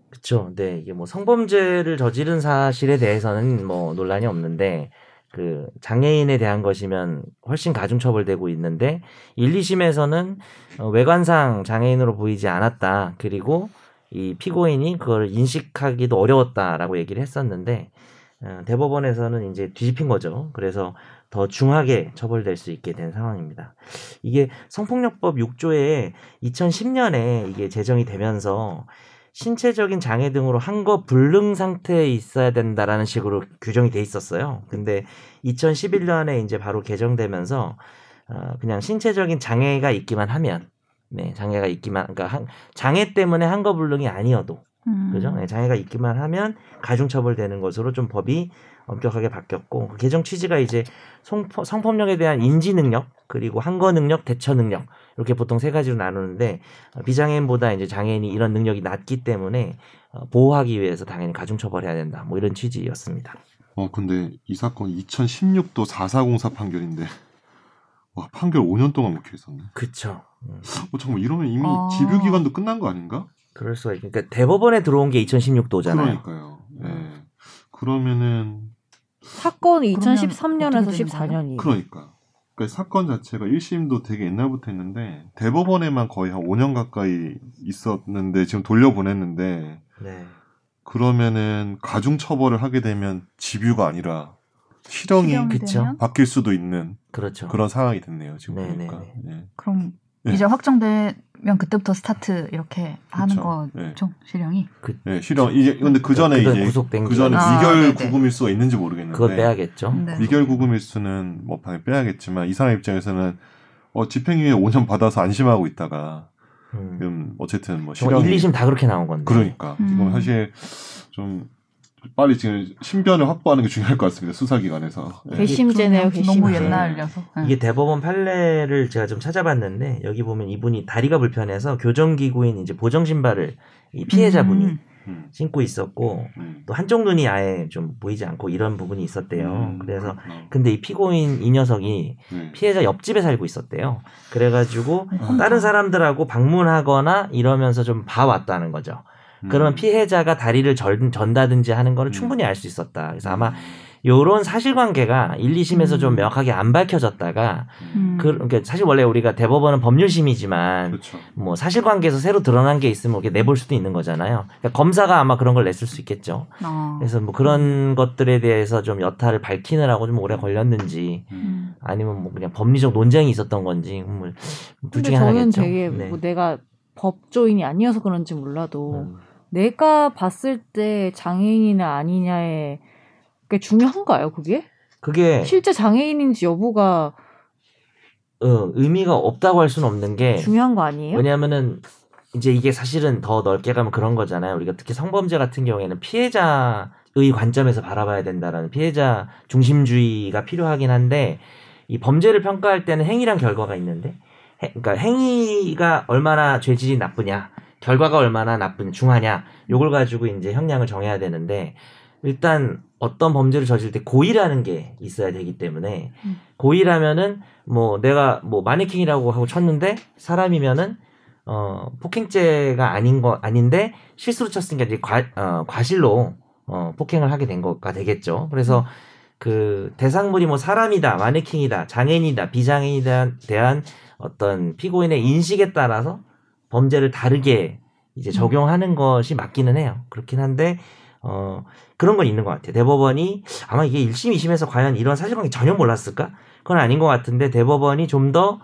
그렇죠. 네, 이게 뭐 성범죄를 저지른 사실에 대해서는 뭐 논란이 없는데 그 장애인에 대한 것이면 훨씬 가중 처벌되고 있는데 1, 2심에서는 어, 외관상 장애인으로 보이지 않았다. 그리고 이 피고인이 그걸 인식하기도 어려웠다라고 얘기를 했었는데 어, 대법원에서는 이제 뒤집힌 거죠. 그래서 더 중하게 처벌될 수 있게 된 상황입니다. 이게 성폭력법 6조에 2010년에 이게 제정이 되면서 신체적인 장애 등으로 한거 불능 상태에 있어야 된다라는 식으로 규정이 돼 있었어요. 근데 2011년에 이제 바로 개정되면서 어, 그냥 신체적인 장애가 있기만 하면 네, 장애가 있기만 그러니까 한, 장애 때문에 한거 불능이 아니어도
음.
그죠? 네, 장애가 있기만 하면 가중 처벌되는 것으로 좀 법이 엄격하게 바뀌었고 그 개정 취지가 이제 성포, 성폭력에 대한 인지 능력 그리고 항거 능력, 대처 능력 이렇게 보통 세 가지로 나누는데 어, 비장애인보다 이제 장애인이 이런 능력이 낮기 때문에 어, 보호하기 위해서 당연히 가중 처벌해야 된다. 뭐 이런 취지였습니다.
어 근데 이 사건 2016도 4404 판결인데 와 판결 5년 동안 묵혀 있었네.
그쵸. 음,
어 잠깐 이러면 이미
아.
집유 기간도 끝난 거 아닌가?
그럴 수가 있. 그러니까 대법원에 들어온 게 2016도잖아요.
그러니까요. 예. 그러면은
사건이
그러면
2013년에서
어떻게 되는 거예요?
14년이에요.
그러니까. 그러니까 사건 자체가 1심도 되게 옛날부터 했는데 대법원에만 거의 한 5년 가까이 있었는데 지금 돌려보냈는데
네.
그러면은 가중 처벌을 하게 되면 집유가 아니라 실형이? 바뀔 수도 있는
그렇죠.
그런 상황이 됐네요. 지금
네네네.
보니까. 예.
그럼
네.
이제 확정되면 그때부터 스타트 이렇게 하는
그쵸. 네.
거죠 실형이.
예, 실형 이제 근데 그 전에 이제
구속된
그 전에.
아,
미결. 구금일수가 있는지 모르겠는데
그거 빼야겠죠.
네.
미결 구금일수는 뭐 당연히 빼야겠지만 이 사람 입장에서는 어, 집행유예 5년 받아서 안심하고 있다가
음.
지금 어쨌든 뭐 실형이
1, 2심 다 그렇게 나온 건데.
그러니까
음.
지금 사실 좀 빨리 지금 신변을 확보하는 게 중요할 것 같습니다 수사기관에서 예.
괘씸죄네요,
그러면 너무. 옛날려서. 네.
이게 대법원 판례를 제가 좀 찾아봤는데 여기 보면 이분이 다리가 불편해서 교정기구인 이제 보정신발을 이 피해자분이
음.
음.
신고 있었고
음.
또 한쪽 눈이 아예 좀 보이지 않고 이런 부분이 있었대요.
음,
그래서
그렇구나.
근데 이 피고인 이 녀석이
네.
피해자 옆집에 살고 있었대요. 그래가지고
어.
다른 사람들하고 방문하거나 이러면서 좀 봐왔다는 거죠.
음.
그러면 피해자가 다리를 전, 전다든지 하는 거를
음.
충분히 알 수 있었다. 그래서 아마 요런 사실관계가 1, 2심에서 좀
음.
명확하게 안 밝혀졌다가
음.
그, 그러니까 사실 원래 우리가 대법원은 법률심이지만
그렇죠.
뭐 사실관계에서 새로 드러난 게 있으면 이렇게 내볼 수도 있는 거잖아요. 그러니까 검사가 아마 그런 걸 냈을 수 있겠죠.
어.
그래서 뭐 그런 것들에 대해서 좀 여타를 밝히느라고 좀 오래 걸렸는지
음.
음.
아니면 뭐 그냥 법리적 논쟁이 있었던 건지 뭐둘
근데
중에
저는
하나겠죠.
되게
네.
뭐 내가 법조인이 아니어서 그런지 몰라도
음.
내가 봤을 때 장애인이나 아니냐에 그게 중요한가요? 그게
그게
실제 장애인인지 여부가
어, 의미가 없다고 할 수는 없는 게
중요한 거 아니에요?
왜냐하면은 이제 이게 사실은 더 넓게 가면 그런 거잖아요. 우리가 특히 성범죄 같은 경우에는 피해자의 관점에서 바라봐야 된다라는 피해자 중심주의가 필요하긴 한데 이 범죄를 평가할 때는 행위랑 결과가 있는데 해- 그러니까 행위가 얼마나 죄질이 나쁘냐 결과가 얼마나 나쁜 중하냐 요걸 가지고 이제 형량을 정해야 되는데 일단 어떤 범죄를 저질 때 고의라는 게 있어야 되기 때문에
음.
고의라면은 뭐 내가 뭐 마네킹이라고 하고 쳤는데 사람이면은 어 폭행죄가 아닌 거 아닌데 실수로 쳤으니까 이제 과, 어, 과실로 어 폭행을 하게 된 거가 되겠죠. 그래서 그 대상물이 뭐 사람이다, 마네킹이다, 장애인이다, 비장애인에 대한 어떤 피고인의 인식에 따라서 범죄를 다르게 이제 적용하는 것이 맞기는 해요. 그렇긴 한데 어 그런 건 있는 것 같아요. 대법원이 아마 이게 1심, 2심에서 과연 이런 사실관계 전혀 몰랐을까? 그건 아닌 것 같은데 대법원이 좀더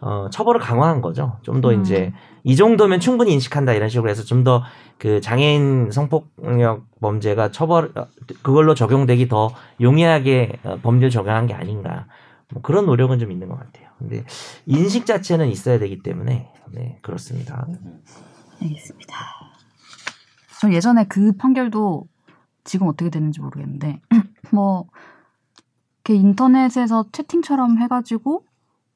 어, 처벌을 강화한 거죠. 좀더
음.
이제 이 정도면 충분히 인식한다 이런 식으로 해서 좀 더 그 장애인 성폭력 범죄가 처벌 어, 그걸로 적용되기 더 용이하게 어, 법률 적용한 게 아닌가 뭐 그런 노력은 좀 있는 것 같아요. 근데 인식 자체는 있어야 되기 때문에 네 그렇습니다.
알겠습니다. 전 예전에 그 판결도 지금 어떻게 되는지 모르겠는데 *clears throat* 뭐 이렇게 인터넷에서 채팅처럼 해가지고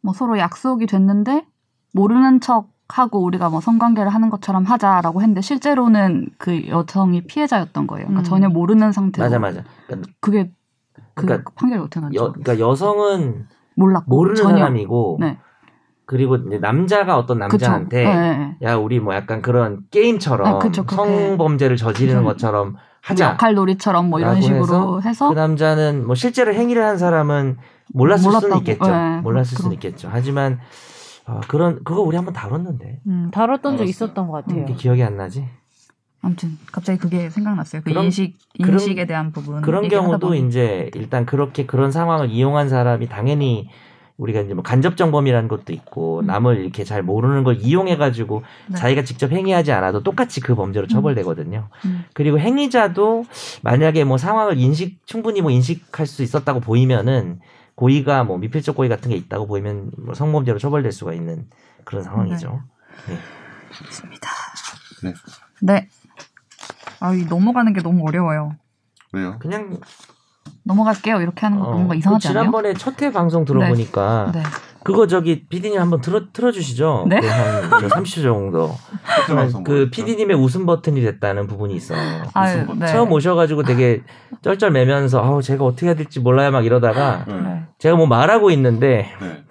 뭐 서로 약속이 됐는데 모르는 척 하고 우리가 뭐 성관계를 하는 것처럼 하자라고 했는데 실제로는 그 여성이 피해자였던 거예요. 그러니까
음.
전혀 모르는 상태로
맞아 맞아. 그러니까,
그게 그
그러니까
판결이 어떻게 나죠?
여, 그러니까 여성은
몰랐고
모르는
전혀.
사람이고
네.
그리고 이제 남자가 어떤. 남자한테
네, 네, 네.
야 우리 뭐 약간 그런 게임처럼
아, 그쵸.
성범죄를 저지르는
좀
것처럼 하자.
역할 놀이처럼 뭐 이런 식으로 해서,
그 남자는 뭐 실제로 행위를 한 사람은 몰랐을 수는
몰랐다고.
있겠죠.
네.
몰랐을
그럼.
수는 있겠죠. 하지만 어, 그런 그거 우리 한번 다뤘는데
음, 다뤘던 적. 있었던 것 같아요.
이게 기억이 안 나지.
아무튼 갑자기 그게 생각났어요. 그
그런-
인식
그런-
인식에 대한 부분
그런 경우도. 이제 일단 그렇게 그런 상황을 이용한 사람이 당연히 우리가 이제 뭐 간접정범이라는 것도 있고
음.
남을 이렇게 잘 모르는 걸 이용해 가지고
네.
자기가 직접 행위하지 않아도 똑같이 그 범죄로 처벌되거든요.
음.
그리고 행위자도 만약에 뭐 상황을 인식 충분히 뭐 인식할 수 있었다고 보이면은 고의가 뭐 미필적 고의 같은 게 있다고 보이면 뭐 성범죄로 처벌될 수가 있는 그런 상황이죠.
있습니다.
네.
네. 아, 이 넘어가는 게 너무 어려워요.
왜요?
그냥
넘어갈게요. 이렇게 하는 거
어,
뭔가
그
이상하지 않아요?
지난번에 첫 회 방송 들어보니까
네.
그거 저기 PD님 한번 틀어 틀어주시죠.
네?
그한 30초 *laughs* 정도.
방송
그? PD님의 웃음 버튼이 됐다는 부분이 있어요.
아유, 네.
처음 오셔가지고 되게 *laughs* 쩔쩔매면서 아우 제가 어떻게 해야 될지 몰라요 막 이러다가
네.
네.
제가 뭐 말하고 있는데
네.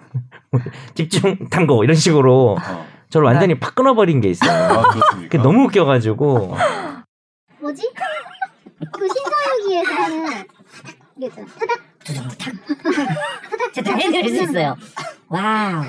*laughs*
집중 탐구 이런 식으로
어.
저를 완전히 팍 끊어버린 게 있어요.
아,
너무 웃겨가지고
뭐지? 그 신서유기에서 하는 이게 있잖아. 타닥.
저 당연히 들을 수 있어요. wow.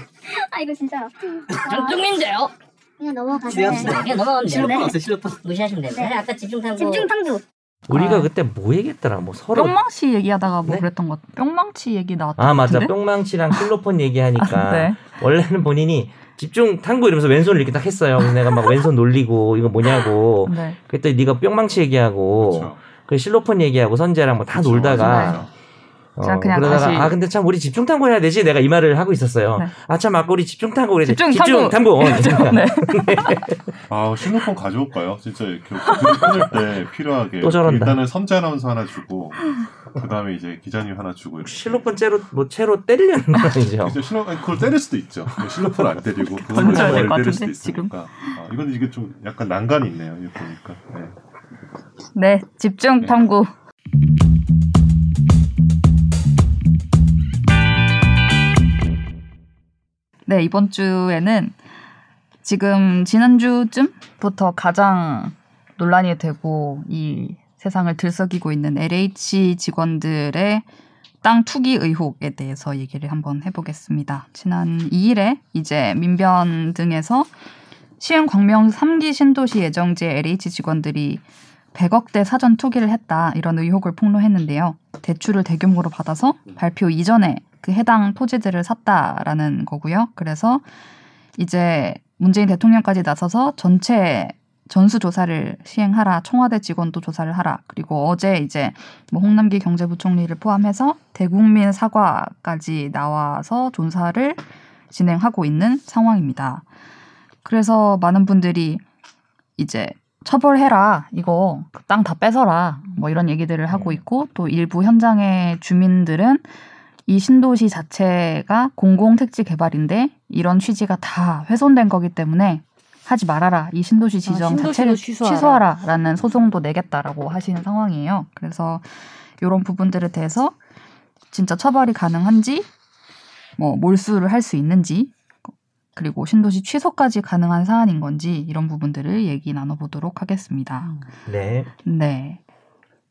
아 이거 진짜.
좀 뚱인데요?
그냥 넘어가세요.
그냥 넘어가면 돼요.
실로폰 왔어요, 실로폰.
무시하시면 돼요.
네.
네. 아까 집중 탐구.
집중 탐구.
우리가
아.
그때 뭐 얘기했더라 뭐 서로
뿅망치 얘기하다가 뭐
네?
그랬던 것 같아요. 뿅망치 얘기 나왔던 아것
맞아? 뿅망치랑 실로폰 얘기하니까 *laughs*
네.
원래는 본인이 집중 탐구 이러면서 왼손을 이렇게 딱 했어요. 그래서 내가 막 왼손 놀리고 이거 뭐냐고 *laughs*
네.
그랬더니 네가 뿅망치 얘기하고
그렇죠.
그 실로폰 얘기하고 선재랑 뭐다
그렇죠.
놀다가
맞아요.
어, 그러다가
다시-
아 근데 참 우리 집중 탐구 해야 되지 내가 이 말을 하고 있었어요.
네.
아참 아까 우리 집중 탐구 그래
집중
집중 탐구. 어, *laughs*
네. *laughs*
아, 실로폰 가져올까요? 진짜 이렇게 끊을 때 필요하게.
또 저런다.
일단은 선재 아나운서 하나 주고, 그 다음에 이제 기자님 하나 주고. 이렇게.
실로폰 채로 뭐 채로 때리려는 건 아니죠.
이제 실로, 그걸 때릴 수도 있죠. 실로폰 안 때리고, *laughs* 머리를 때릴
같은데,
수도 있으니까. 아, 이건 이게 좀 약간 난간이 있네요. 이거 보니까. 네.
네, 집중 탐구. 네, 이번 주에는 지금 지난주쯤부터 가장 논란이 되고 이 세상을 들썩이고 있는 LH 직원들의 땅 투기 의혹에 대해서 얘기를 한번 해보겠습니다. 지난 2일에 이제 민변 등에서 시흥 광명 3기 신도시 예정지 LH 직원들이 100억대 사전 투기를 했다 이런 의혹을 폭로했는데요. 대출을 대규모로 받아서 발표 이전에 그 해당 토지들을 샀다라는 거고요. 그래서 이제 문재인 대통령까지 나서서 전체 전수 조사를 시행하라, 청와대 직원도 조사를 하라. 그리고 어제 이제 뭐 홍남기 경제부총리를 포함해서 대국민 사과까지 나와서 조사를 진행하고 있는 상황입니다. 그래서 많은 분들이 이제 처벌해라 이거 그 땅 다 뺏어라 뭐 이런 얘기들을 하고 있고 또 일부 현장의 주민들은 이 신도시 자체가 공공택지 개발인데 이런 취지가 다 훼손된 거기 때문에 하지 말아라 이 신도시 지정
신도시도
자체를
취소하라.
취소하라 라는 소송도 내겠다라고 하시는 상황이에요. 그래서 이런 부분들에 대해서 진짜 처벌이 가능한지 뭐 몰수를 할 수 있는지 그리고 신도시 취소까지 가능한 사안인 건지 이런 부분들을 얘기 나눠보도록 하겠습니다.
네.
네.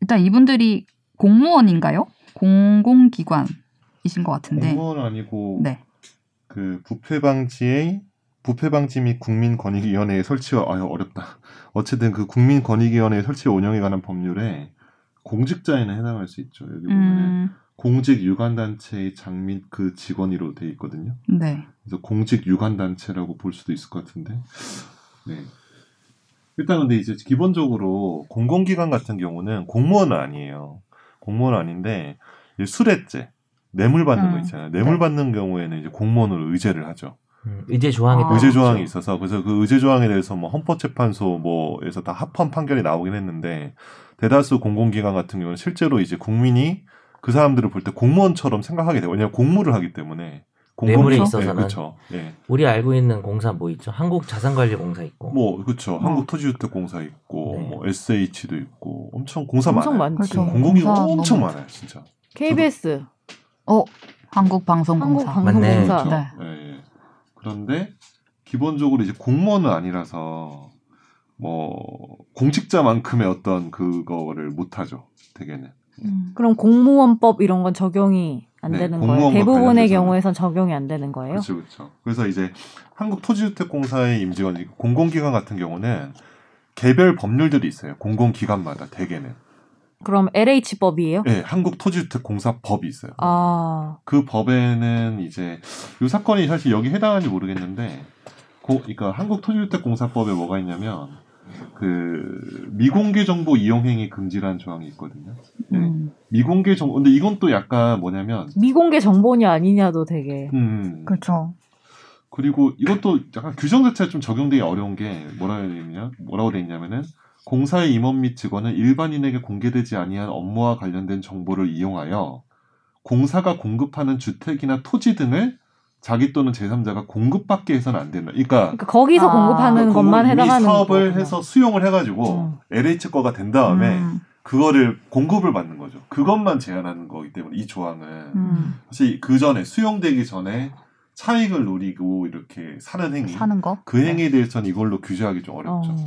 일단 이분들이 공무원인가요? 공공기관이신 것 같은데.
공무원 아니고
네.
그 부패 방지의 부패 방지 및 국민권익위원회의 설치와 아유 어렵다. 어쨌든 그 국민권익위원회 설치 운영에 관한 법률에 공직자에는 해당할 수 있죠. 여기 보면은
음,
공직 유관 단체의 장 및 그 직원으로 돼 있거든요.
네.
그래서 공직 유관 단체라고 볼 수도 있을 것 같은데. 네. 일단 근데 이제 기본적으로 공공기관 같은 경우는 공무원은 아니에요. 공무원은 아닌데 수뢰죄, 뇌물 받는 거
음.
있잖아요. 뇌물
네.
받는 경우에는 이제 공무원으로 의제를 하죠.
음, 의제 조항에
아.
의제. 조항이 있어서 그래서 그 의제 조항에 대해서 뭐 헌법재판소 뭐에서 다 합헌 판결이 나오긴 했는데 대다수 공공기관 같은 경우는 실제로 이제 국민이 그 사람들을 볼 때 공무원처럼 생각하게 돼요. 왜냐하면 공무를 하기 때문에
뇌물에
공공기관-
있어서는.
네, 그렇죠. 예.
우리 알고 있는 공사 뭐 있죠? 한국 자산관리공사 있고.
뭐 그렇죠.
어.
한국토지주택공사 있고
네.
뭐 SH도 있고 엄청 공사
엄청
많아요.
많지.
그렇죠.
공공기관
공사
엄청 많아요, 진짜.
KBS
어, 한국방송공사.
맞네.
한국방송공사.
네.
예, 예. 그런데 기본적으로 이제 공무원은 아니라서 뭐 공직자만큼의 어떤 그거를 못 하죠. 대개는.
음.
그럼 공무원법 이런 건 적용이 안
네,
되는 거예요? 대부분의. 경우에선 적용이 안 되는 거예요?
그렇죠, 그렇죠. 그래서 이제 한국토지주택공사의 임직원 공공기관 같은 경우는 개별 법률들이 있어요. 공공기관마다 대개는.
그럼 LH법이에요?
네, 한국토지주택공사법이 있어요.
아,
그 법에는 이제 이 사건이 사실 여기 해당하는지 모르겠는데, 고, 그러니까 한국토지주택공사법에 뭐가 있냐면 그 미공개 정보 이용 행위 금지라는 조항이 있거든요. 네.
음,
미공개 정보 근데 이건 또 약간 뭐냐면
미공개 정보냐 아니냐도 되게
음
그렇죠.
그리고 이것도 약간 규정 자체가 좀 적용되기 어려운 게 뭐라 해야 되냐 뭐라고 돼 있냐면은 공사의 임원 및 직원은 일반인에게 공개되지 아니한 업무와 관련된 정보를 이용하여 공사가 공급하는 주택이나 토지 등을 자기 또는 제3자가 공급받게 해서는 안 된다. 그러니까
그러니까 거기서
아,
공급하는 것만
이미
해당하는
사업을
거구나.
해서 수용을 해가지고
음.
LH 거가 된 다음에
음,
그거를 공급을 받는 거죠. 그것만 제한하는 거기 때문에 이 조항은
음,
사실 그 전에 수용되기 전에 차익을 노리고 이렇게 사는 행위
사는 거.
그 행위에 대해서는 이걸로 규제하기 좀 어렵죠.
어.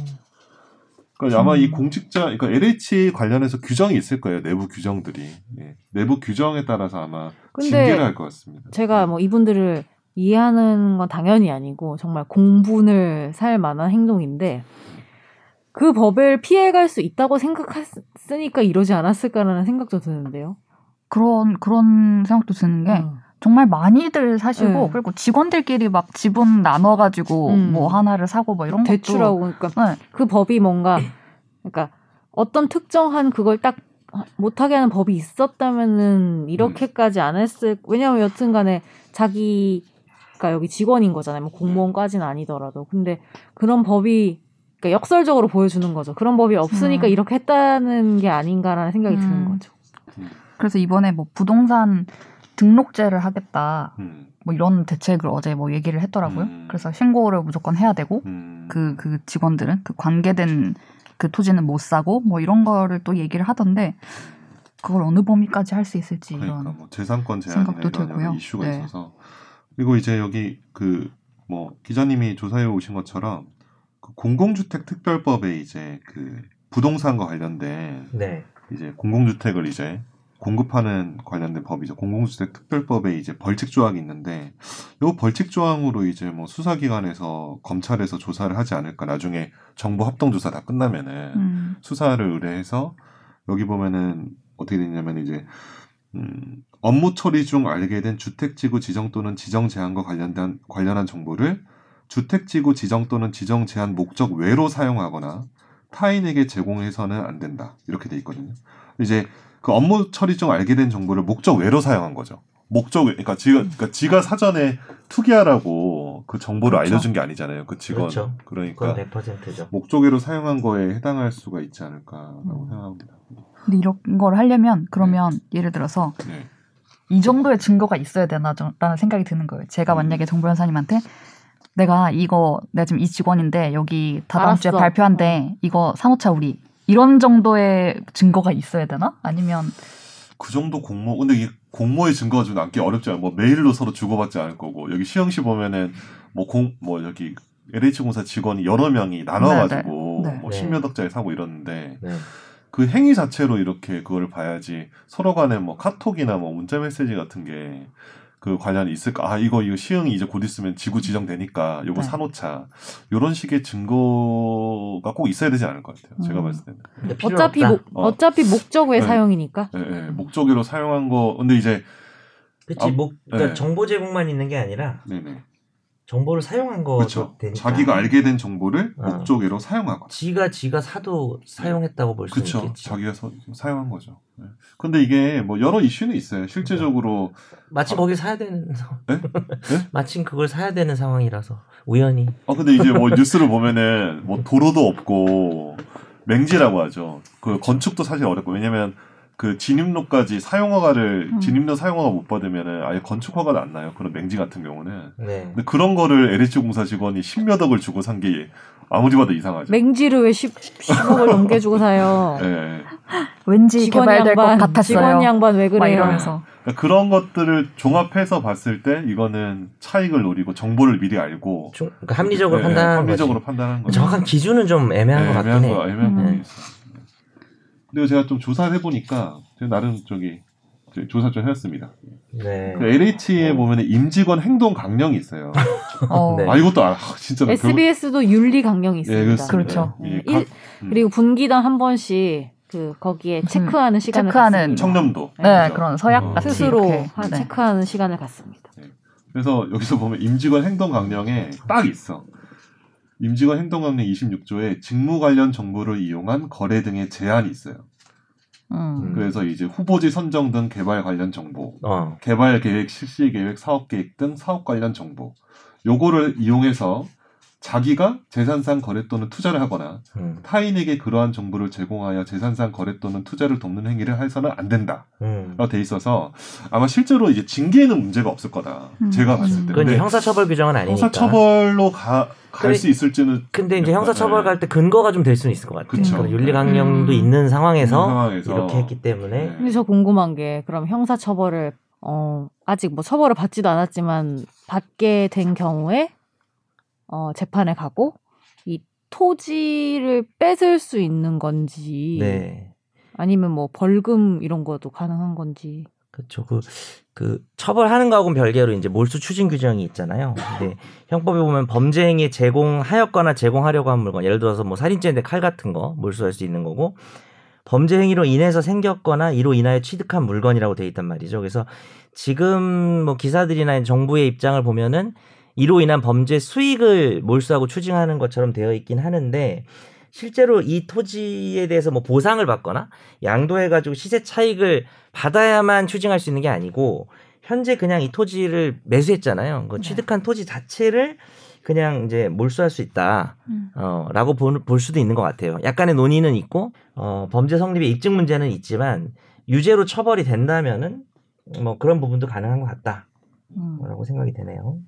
그러니까 아마
음.
이 공직자, 그러니까 LH 관련해서 규정이 있을 거예요. 내부 규정들이. 예. 내부 규정에 따라서 아마 징계를 할 것 같습니다.
제가 뭐 이분들을 이해하는 건 당연히 아니고 정말 공분을 살 만한 행동인데 그 법을 피해갈 수 있다고 생각했으니까 이러지 않았을까라는 생각도 드는데요.
그런 그런 생각도 드는 게
어.
정말 많이들 사시고
네.
그리고 직원들끼리 막 지분 나눠가지고
음.
뭐 하나를 사고 뭐 이런
대출하고 그러니까
것도 네.
그 법이 뭔가 그러니까 어떤 특정한 그걸 딱 못하게 하는 법이 있었다면은 이렇게까지 안 했을 왜냐하면 여튼간에 자기가 여기 직원인 거잖아요 뭐 공무원까지는 아니더라도 근데 그런 법이 그러니까 역설적으로 보여주는 거죠 그런 법이 없으니까
음.
이렇게 했다는 게 아닌가라는 생각이 드는
음.
거죠
그래서 이번에 뭐 부동산 등록제를 하겠다
음.
뭐 이런 대책을 어제 뭐 얘기를 했더라고요.
음.
그래서 신고를 무조건 해야 되고
음.
그그 직원들은 그 관계된 그 토지는 못 사고 뭐 이런 거를 또 얘기를 하던데 그걸 어느 범위까지 할 수 있을지
그러니까
이런
뭐 재산권 제한이나
생각도
이런. 이슈가
네.
있어서 그리고 이제 여기 그 뭐 기자님이 조사해 오신 것처럼 그 공공주택 특별법에 이제 그 부동산과 관련된
네.
이제 공공주택을 이제 공급하는 관련된 법이죠. 공공주택 특별법에 이제 벌칙 조항이 있는데 요 벌칙 조항으로 이제 뭐 수사기관에서 검찰에서 조사를 하지 않을까 나중에 정보 합동 조사 다 끝나면은
음.
수사를 의뢰해서 여기 보면은 어떻게 되냐면 이제 음, 업무 처리 중 알게 된 주택지구 지정 또는 지정 제한과 관련된 관련한 정보를 주택지구 지정 또는 지정 제한 목적 외로 사용하거나 타인에게 제공해서는 안 된다 이렇게 돼 있거든요. 이제 그 업무 처리 중 알게 된 정보를 목적 외로 사용한 거죠. 목적 외- 그러니까 지가 그러니까 지가 사전에 투기하라고 그 정보를
그렇죠.
알려준 게 아니잖아요. 그 직원
그렇죠.
그러니까
그건 100%죠.
목적 외로 사용한 거에 해당할 수가 있지 않을까라고
음.
생각합니다.
근데 이런 걸 하려면 그러면 예를 들어서
네.
이 정도의 증거가 있어야 되나라는 생각이 드는 거예요. 제가
음.
만약에 정보 현사님한테 내가 이거 내가 지금 이 직원인데 여기 다다음 주에
알았어.
발표한대 이거 사모차 우리 이런 정도의 증거가 있어야 되나? 아니면
그 정도 공모 근데 이 공모의 증거가 좀 남기 어렵지 않아요. 뭐 메일로 서로 주고받지 않을 거고 여기 시험시 보면은 뭐공뭐 여기 LH공사 직원이 여러 명이 나눠가지고
네, 네.
뭐
네.
십몇 억짜리 사고 이러는데
네.
그 행위 자체로 이렇게 그걸 봐야지 서로 간에 뭐 카톡이나 뭐 문자 메시지 같은 게 그 관련이 있을까? 아 이거 이거 시흥이 이제 곧 있으면 지구 지정되니까 요거
네.
사놓자. 요런 식의 증거가 꼭 있어야 되지 않을 것 같아요. 제가
음.
봤을 때는.
어차피. 목,
어.
어차피 목적 외
네.
사용이니까.
예, 예. 목적으로 사용한 거 근데 이제
그치,
아,
목, 그러니까
네.
정보 제공만 있는 게 아니라
네네.
정보를 사용한 거
그렇죠.
되니까.
자기가 알게 된 정보를
어.
목적으로 사용하거나.
지가 지가 사도 사용했다고 볼 수. 있겠지.
자기가 서- 사용한 거죠. 네. 근데 이게 뭐 여러 이슈는 있어요. 실제적으로
마침 거길 사야 되는
네? 네? *laughs*
마침 그걸 사야 되는 상황이라서 우연히
아 근데 이제 뭐 *laughs* 뉴스를 보면은 뭐 도로도 없고 맹지라고 하죠. 그 건축도 사실 어렵고 왜냐면 그 진입로까지 사용허가를
음.
진입로 사용허가 못 받으면은 아예 건축 허가도 안 나요. 그런 맹지 같은 경우는.
네.
근데 그런 거를 LH 공사 직원이 십몇 억을 주고 산 게 아무리 봐도 이상하죠.
맹지를 왜 10, 10억을 넘겨주고 사요.
예.
왠지
직원
개발될 것
양반,
같았어요.
직원 양반
왜막
그래요?
이러면서
그러니까 그런 것들을 종합해서 봤을 때 이거는 차익을 노리고 정보를 미리 알고
중, 그러니까 합리적으로
예,
판단하는
합리적으로
거지.
판단하는 거죠.
정확한 기준은 좀 애매한
네,
것 같긴
애매한
해.
거 애매한
음.
부분이 있어. 그 리고 제가 좀 조사를 해보니까 제가 나름 저기 조사 좀 해봤습니다.
네.
그 LH에 보면 임직원 행동 강령이 있어요. *laughs*
어,
네.
아 이것도 아 진짜
SBS도 윤리 강령이
예,
있습니다.
그렇습니다.
그렇죠.
이
네,
각-
일- 그리고 분기당 한 번씩 그 거기에
무슨
체크하는 시간을
체크하는
갖습니다.
청렴도.
네
그죠?
그런 서약
어.
같이
스스로. 한
네.
체크하는 시간을 갖습니다.
그래서 여기서 보면 임직원 행동 강령에 딱 있어. 임직원 행동 강령 26조에 직무 관련 정보를 이용한 거래 등의 제한이 있어요.
음.
그래서 이제 후보지 선정 등 개발 관련 정보,
어.
개발 계획, 실시 계획, 사업 계획 등 사업 관련 정보. 요거를 이용해서 자기가 재산상 거래 또는 투자를 하거나
음.
타인에게 그러한 정보를 제공하여 재산상 거래 또는 투자를 돕는 행위를 해서는 안 된다.
음.
라고 돼 있어서 아마 실제로 이제 징계에는 문제가 없을 거다.
음.
제가 봤을 때.
그건 형사처벌 규정은 아니니까.
형사처벌로 가, 갈
그래-
수 있을지는
근데 이제
네.
형사처벌 갈 때 근거가 좀 될 수는 있을 것 같아요.
그쵸.
그런 윤리강령도
음.
있는 상황에서,
상황에서
이렇게 했기 때문에
네.
근데 저 궁금한 게 그럼 형사 처벌을 어 아직 뭐 처벌을 받지도 않았지만 받게 된 경우에 어 재판에 가고 이 토지를 뺏을 수 있는 건지
네.
아니면 뭐 벌금 이런 것도 가능한 건지
그렇죠. 그, 그 처벌하는 거하고는 별개로 이제 몰수 추진 규정이 있잖아요. 근데 *laughs* 형법에 보면 범죄 행위에 제공하였거나 제공하려고 한 물건, 예를 들어서 뭐 살인죄인데 칼 같은 거 몰수할 수 있는 거고 범죄 행위로 인해서 생겼거나 이로 인하여 취득한 물건이라고 돼 있단 말이죠. 그래서 지금 뭐 기사들이나 정부의 입장을 보면은 이로 인한 범죄 수익을 몰수하고 추징하는 것처럼 되어 있긴 하는데 실제로 이 토지에 대해서 뭐 보상을 받거나 양도해가지고 시세 차익을 받아야만 추징할 수 있는 게 아니고 현재 그냥 이 토지를 매수했잖아요. 그
네.
취득한 토지 자체를 그냥 이제 몰수할 수 있다.
음.
어, 라고 볼, 볼 수도 있는 것 같아요. 약간의 논의는 있고, 어, 범죄 성립의 입증 문제는 있지만, 유죄로 처벌이 된다면은, 뭐 그런 부분도 가능한 것 같다.
음.
라고 생각이 되네요.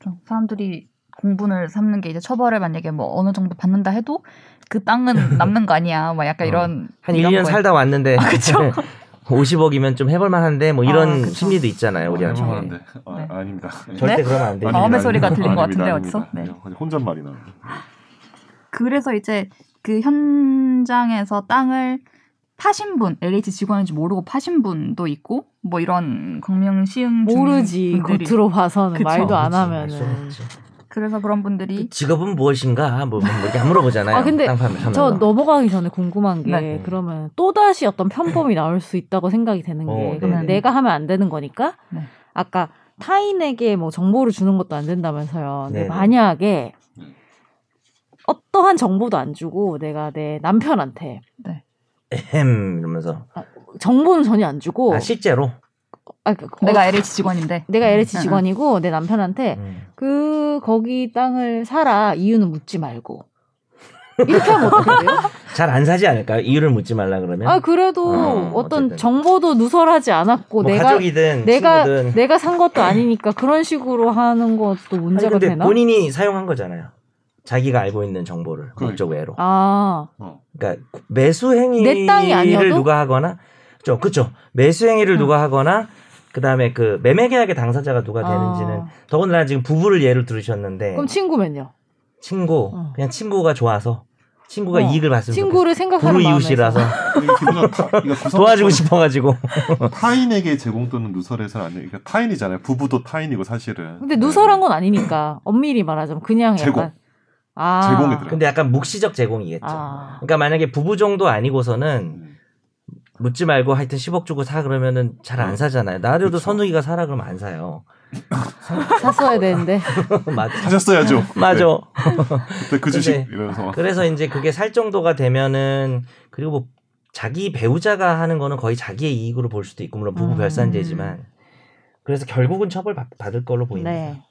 좀 사람들이 공분을 삼는 게 이제 처벌을 만약에 뭐 어느 정도 받는다 해도 그 땅은 *laughs* 남는 거 아니야. 막 약간
어.
이런
한
이런
1년
거에-
살다 왔는데
아, 그쵸?
50억이면 좀 해볼 만한데 뭐 이런
아.
심리도 있잖아요 우리한테
해먹었는데 아,
네.
아닙니다.
절대
네?
그러면 안 돼요
마음의
아닙니다,
소리가. 들린 것 같은데,
아닙니다.
어디서? 네.
혼잣말이 나요.
그래서 이제 그 현장에서 땅을 파신 분, LH 직원인지 모르고 파신 분도 있고, 뭐 이런 광명 시흥
모르지
분들이
겉으로 봐서는
그쵸.
말도 안
알수
하면은
없지.
그래서 그런 분들이
그 직업은 무엇인가 뭐, 뭐 이렇게 안 물어보잖아요.
아, 근데 저. 넘어가기 전에 궁금한 게
네.
그러면 또 다시 어떤 편법이 나올 수 있다고 생각이 되는 게
어,
그러면
네네.
내가 하면 안 되는 거니까
네.
아까 타인에게 뭐 정보를 주는 것도 안 된다면서요. 근데
네네.
만약에
음.
어떠한 정보도 안 주고 내가 내 남편한테
에 헴 이러면서
정보는 전혀 안 주고
아 실제로
아, 그,
내가
어,
LH 직원인데
내가 LH
응,
직원이고 내 남편한테
음.
그 거기 땅을 사라 이유는 묻지 말고 이렇게 하면 어떻게 돼요? *laughs*
잘 안 사지 않을까요? 이유를 묻지 말라 그러면.
아 그래도
어,
어떤
어쨌든.
정보도 누설하지 않았고
뭐
내가
가족이든
내가
친구든.
내가 산 것도 아니니까 그런 식으로 하는 것도
아니,
문제가
근데
되나?
본인이 사용한 거잖아요. 자기가 알고 있는 정보를
그러니까.
목적 외로.
아
어.
그러니까 매수
내 땅이
행위를? 누가 하거나 그죠 그죠 매수 행위를
응.
누가 하거나 그다음에 그 매매 계약의 당사자가 누가 되는지는
아.
더군다나 지금 부부를 예를 들으셨는데
그럼 친구면요?
친구
어.
그냥 친구가 좋아서 친구가
어.
이익을 봤으면
친구를
좋겠어.
생각하는
이웃이라서 *laughs* 도와주고 싶어가지고 *laughs*
타인에게 제공 또는 누설해서는 안 돼. 그러니까 타인이잖아요. 부부도 타인이고 사실은.
근데
네.
누설한 건 아니니까 엄밀히 말하자면 그냥
제공.
약간 아
들어가요.
근데 약간 묵시적 제공이겠죠.
아.
그러니까 만약에 부부 정도 아니고서는
음.
묻지 말고 하여튼 10억 주고 사 그러면은 잘안
음.
사잖아요. 나도
그쵸.
선우기가 사라 그러면 안 사요.
샀어야 되는데 *laughs*
맞아.
하셨어야죠.
맞아.
네. *laughs* 그때 그 주식
근데-
이러면서 막.
그래서 이제 그게 살 정도가 되면은 그리고 뭐 자기 배우자가 하는 거는 거의 자기의 이익으로 볼 수도 있고 물론 부부
음.
별산제지만 그래서 결국은 처벌 받, 받을 걸로 보입니다.
네.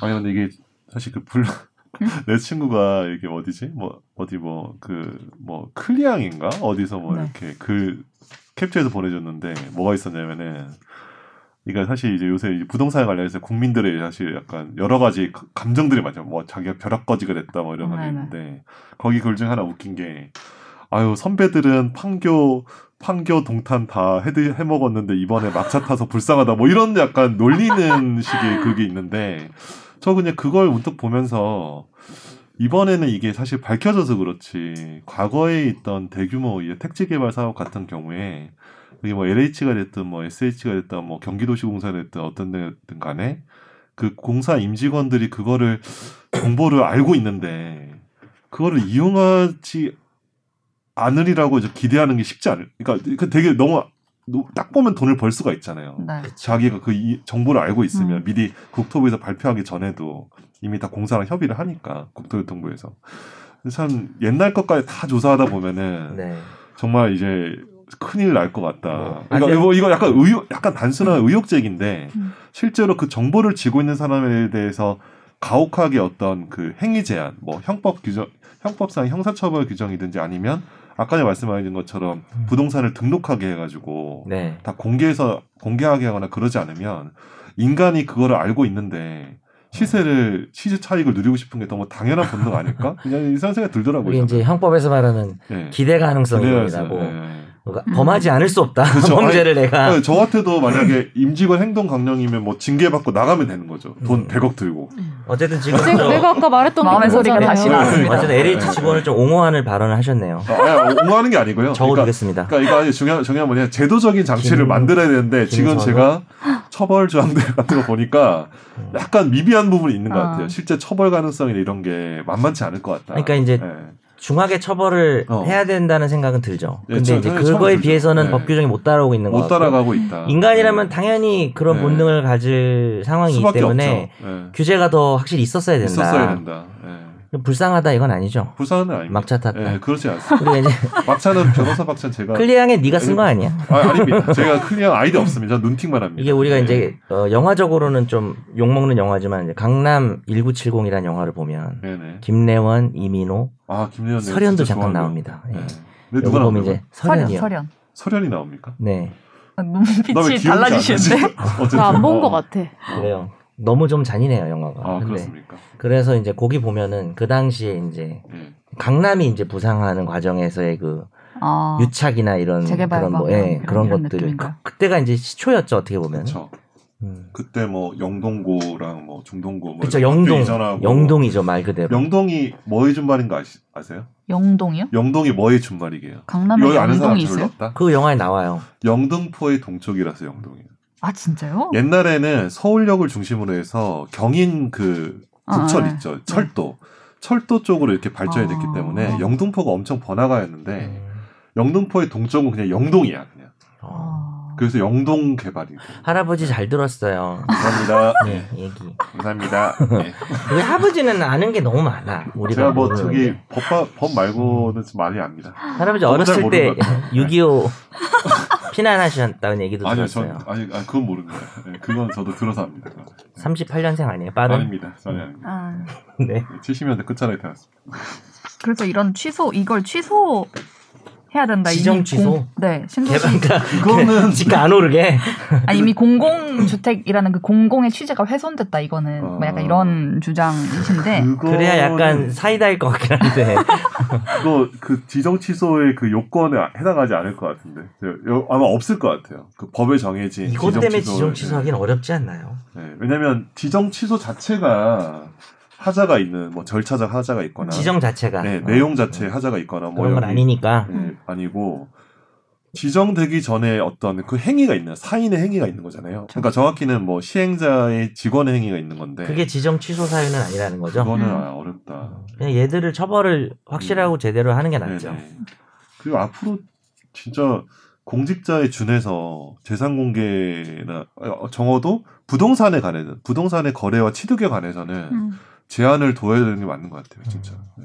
아니 근데 이게 사실 그 불. 내 친구가 이게 어디지? 뭐 어디 뭐 그뭐 클리앙인가 어디서 뭐
네.
이렇게 글 캡처해서 보내줬는데 뭐가 있었냐면은 그러니까 사실 이제 요새 이 부동산에 관련해서 국민들의 사실 약간 여러 가지 가- 감정들이 많죠. 뭐 자기가 벼락거지가 됐다 뭐 이런 거
네네.
있는데 거기 글 중 하나 웃긴 게 아유 선배들은 판교 판교 동탄 다 해드 해먹었는데 이번에 막차 타서 불쌍하다 뭐 이런 약간 놀리는 *laughs* 식의 그게 있는데 저 그냥 그걸 문득 보면서 이번에는 이게 사실 밝혀져서 그렇지 과거에 있던 대규모 이 택지 개발 사업 같은 경우에 이게 뭐 LH가 됐든 뭐 SH가 됐든 뭐 경기도시공사가 됐든 어떤 데든 간에 그 공사 임직원들이 그거를 정보를 알고 있는데 그거를 이용하지 않으리라고 이제 기대하는 게 쉽지 않을. 그러니까 그 되게 너무 딱 보면 돈을 벌 수가 있잖아요.
네.
자기가 그 이- 정보를 알고 있으면
음.
미리 국토부에서 발표하기 전에도 이미 다 공사랑 협의를 하니까 국토교통부에서 참 옛날 것까지 다 조사하다 보면은
네.
정말 이제 큰일 날 것 같다.
뭐,
그러니까. 이거, 이거 약간 의혹, 약간 단순한 의혹적인데
음.
실제로 그 정보를 쥐고 있는 사람에 대해서 가혹하게 어떤 그 행위 제한, 뭐 형법 규정, 형법상 형사처벌 규정이든지 아니면 아까 전에 말씀하신 것처럼
음.
부동산을 등록하게 해가지고
네.
다 공개해서 공개하게 하거나 그러지 않으면 인간이 그거를 알고 있는데 시세를 시세 차익을 누리고 싶은 게 너무 당연한 본능 아닐까? 그냥 이런 생각이 들더라고요.
이게 이제. 형법에서 말하는
예.
기대 가능성입니다.
기
그러니까 범하지 않을 수 없다.
그쵸. *laughs*
범죄를 내가
아니, 저한테도 만약에 임직원 행동 강령이면 뭐 징계 받고 나가면 되는 거죠. 돈
음.
100억 들고.
어쨌든 지금
내가, 아까 말했던 게
마음의 소리가. 다시
네.
나왔습니다.
어쨌든 LH 직원을 좀 옹호하는 발언을 하셨네요.
아, 아니, 옹호하는 게 아니고요. 그러니까,
적어두겠습니다.
그러니까 이거 아니 중요한 중요한 뭐냐 제도적인 장치를
김-
만들어야 되는데 지금
김선호?
제가 처벌 조항들 *laughs* 같은 거 보니까
음.
약간 미비한 부분이 있는 것
아.
같아요. 실제 처벌 가능성이나 이런 게 만만치 않을 것 같다.
그러니까 이제
예.
중하게 처벌을
어.
해야 된다는 생각은 들죠.
예,
근데
저-
이제 그거에. 비해서는
네.
법 규정이 못 따라오고 있는 못거
따라가고 있다.
인간이라면
예.
당연히 그런
네.
본능을 가질 상황이기 때문에.
예.
규제가 더 확실히 있었어야 된다.
있었어야 된다. 예.
불쌍하다 이건 아니죠.
불쌍한 아닙니다.
막차 탔다.
예, 그렇지 않습니다.
이제 *laughs*
막차는 변호사 막차는 제가
클리앙에 네가 쓴 거 아니야?
아, 아닙니다. 제가 클리앙 아이디 없습니다. 눈팅만 합니다.
이게 우리가
예.
이제 어, 영화적으로는 좀 욕먹는 영화지만 이제 강남 1970이라는 영화를 보면
네네.
김래원, 이민호,
아 김래원 내가
설현도 잠깐
좋아하는
나옵니다.
네.
예.
근데
여기
누가
보면
나옵니까?
이제 설현이요.
설현.
설현이 나옵니까?
네,
아, 눈빛이? 달라지시는데? *laughs*
어쨌든
나안본
어.
것 같아.
그래요. 너무 좀 잔인해요 영화가.
아
근데
그렇습니까?
그래서 이제 거기 보면은 그 당시에 이제
예.
강남이 이제 부상하는 과정에서의 그
아,
유착이나 이런 그런
뭐막
예, 그런
이런
것들? 그, 그때가 이제 시초였죠 어떻게 보면.
그렇죠.
음.
그때 뭐 영동고랑 뭐 중동고 뭐
그쵸 영동 영동이죠 말 그대로.
영동이 뭐의 준말인 거 아시, 아세요?
영동이요?
영동이 뭐의 준말이게요?
강남에
여기 아는 사람
영동이
별로
있어요?
없다.
그 영화에 나와요.
영등포의 동쪽이라서 영동이에요.
아 진짜요?
옛날에는 서울역을 중심으로 해서 경인 그 국철
아, 네.
있죠. 철도. 철도 쪽으로 이렇게 발전이 됐기
아.
때문에 영등포가 엄청 번화가였는데
음.
영등포의 동쪽은 그냥 영동이야 그냥.
어.
아,
그래서 영동 개발이고.
할아버지 잘 들었어요.
감사합니다.
네,
네.
얘기.
감사합니다. 네. *laughs*
우리 할아버지는 아는 게 너무 많아. 우리가
제가 뭐 저기
게.
법, 법 말고는 좀 많이 압니다.
할아버지
잘
어렸을 때
모르는 것 같아요.
6.25 *laughs* 피난하셨다는 얘기도
아니요,
들었어요.
전 아니, 아니 그건 모릅니다. 네, 그건 저도 들어서. 그건.
38년생 아니에요? 빠른?
아닙니다. 전혀 아닙니다.
아, *laughs*
네.
70년대 끝자락에 태어났습니다.
그래서 이런 취소 이걸 취소 해야 된다.
지정 취소?
공- 네, 신도시
그거는
집가 안 오르게.
아니 이미 공공주택이라는 그 공공의 취재가 훼손됐다. 이거는 뭐 약간
어.
이런 주장이신데
그거는
그래야 약간 사이다일 것 같긴 한데. *laughs*
그거 그 지정 취소의 그 요건에 해당하지 않을 것 같은데 여- 아마 없을 것 같아요. 그 법에 정해진
이것 때문에
취소를-
지정 취소하기는 어렵지 않나요?
네, 왜냐하면 지정 취소 자체가 하자가 있는 뭐 절차적 하자가 있거나
지정 자체가.
네,
어.
내용 자체에 하자가 있거나 뭐
그런 건 아니니까.
네, 아니고 지정되기 전에 어떤 그 행위가 있는 사인의 행위가 있는 거잖아요. 그러니까 정확히는 뭐 시행자의 직원의 행위가 있는 건데
그게 지정 취소 사유는 아니라는 거죠.
그거는
음.
아, 어렵다.
그냥 얘들을 처벌을 확실하고 제대로 하는 게 낫죠.
네네. 그리고 앞으로 진짜 공직자에 준해서 재산 공개나 어, 적어도 부동산에 관해서 부동산의 거래와 취득에 관해서는
음.
제한을 둬야 되는 게 맞는 것 같아요, 진짜. 네.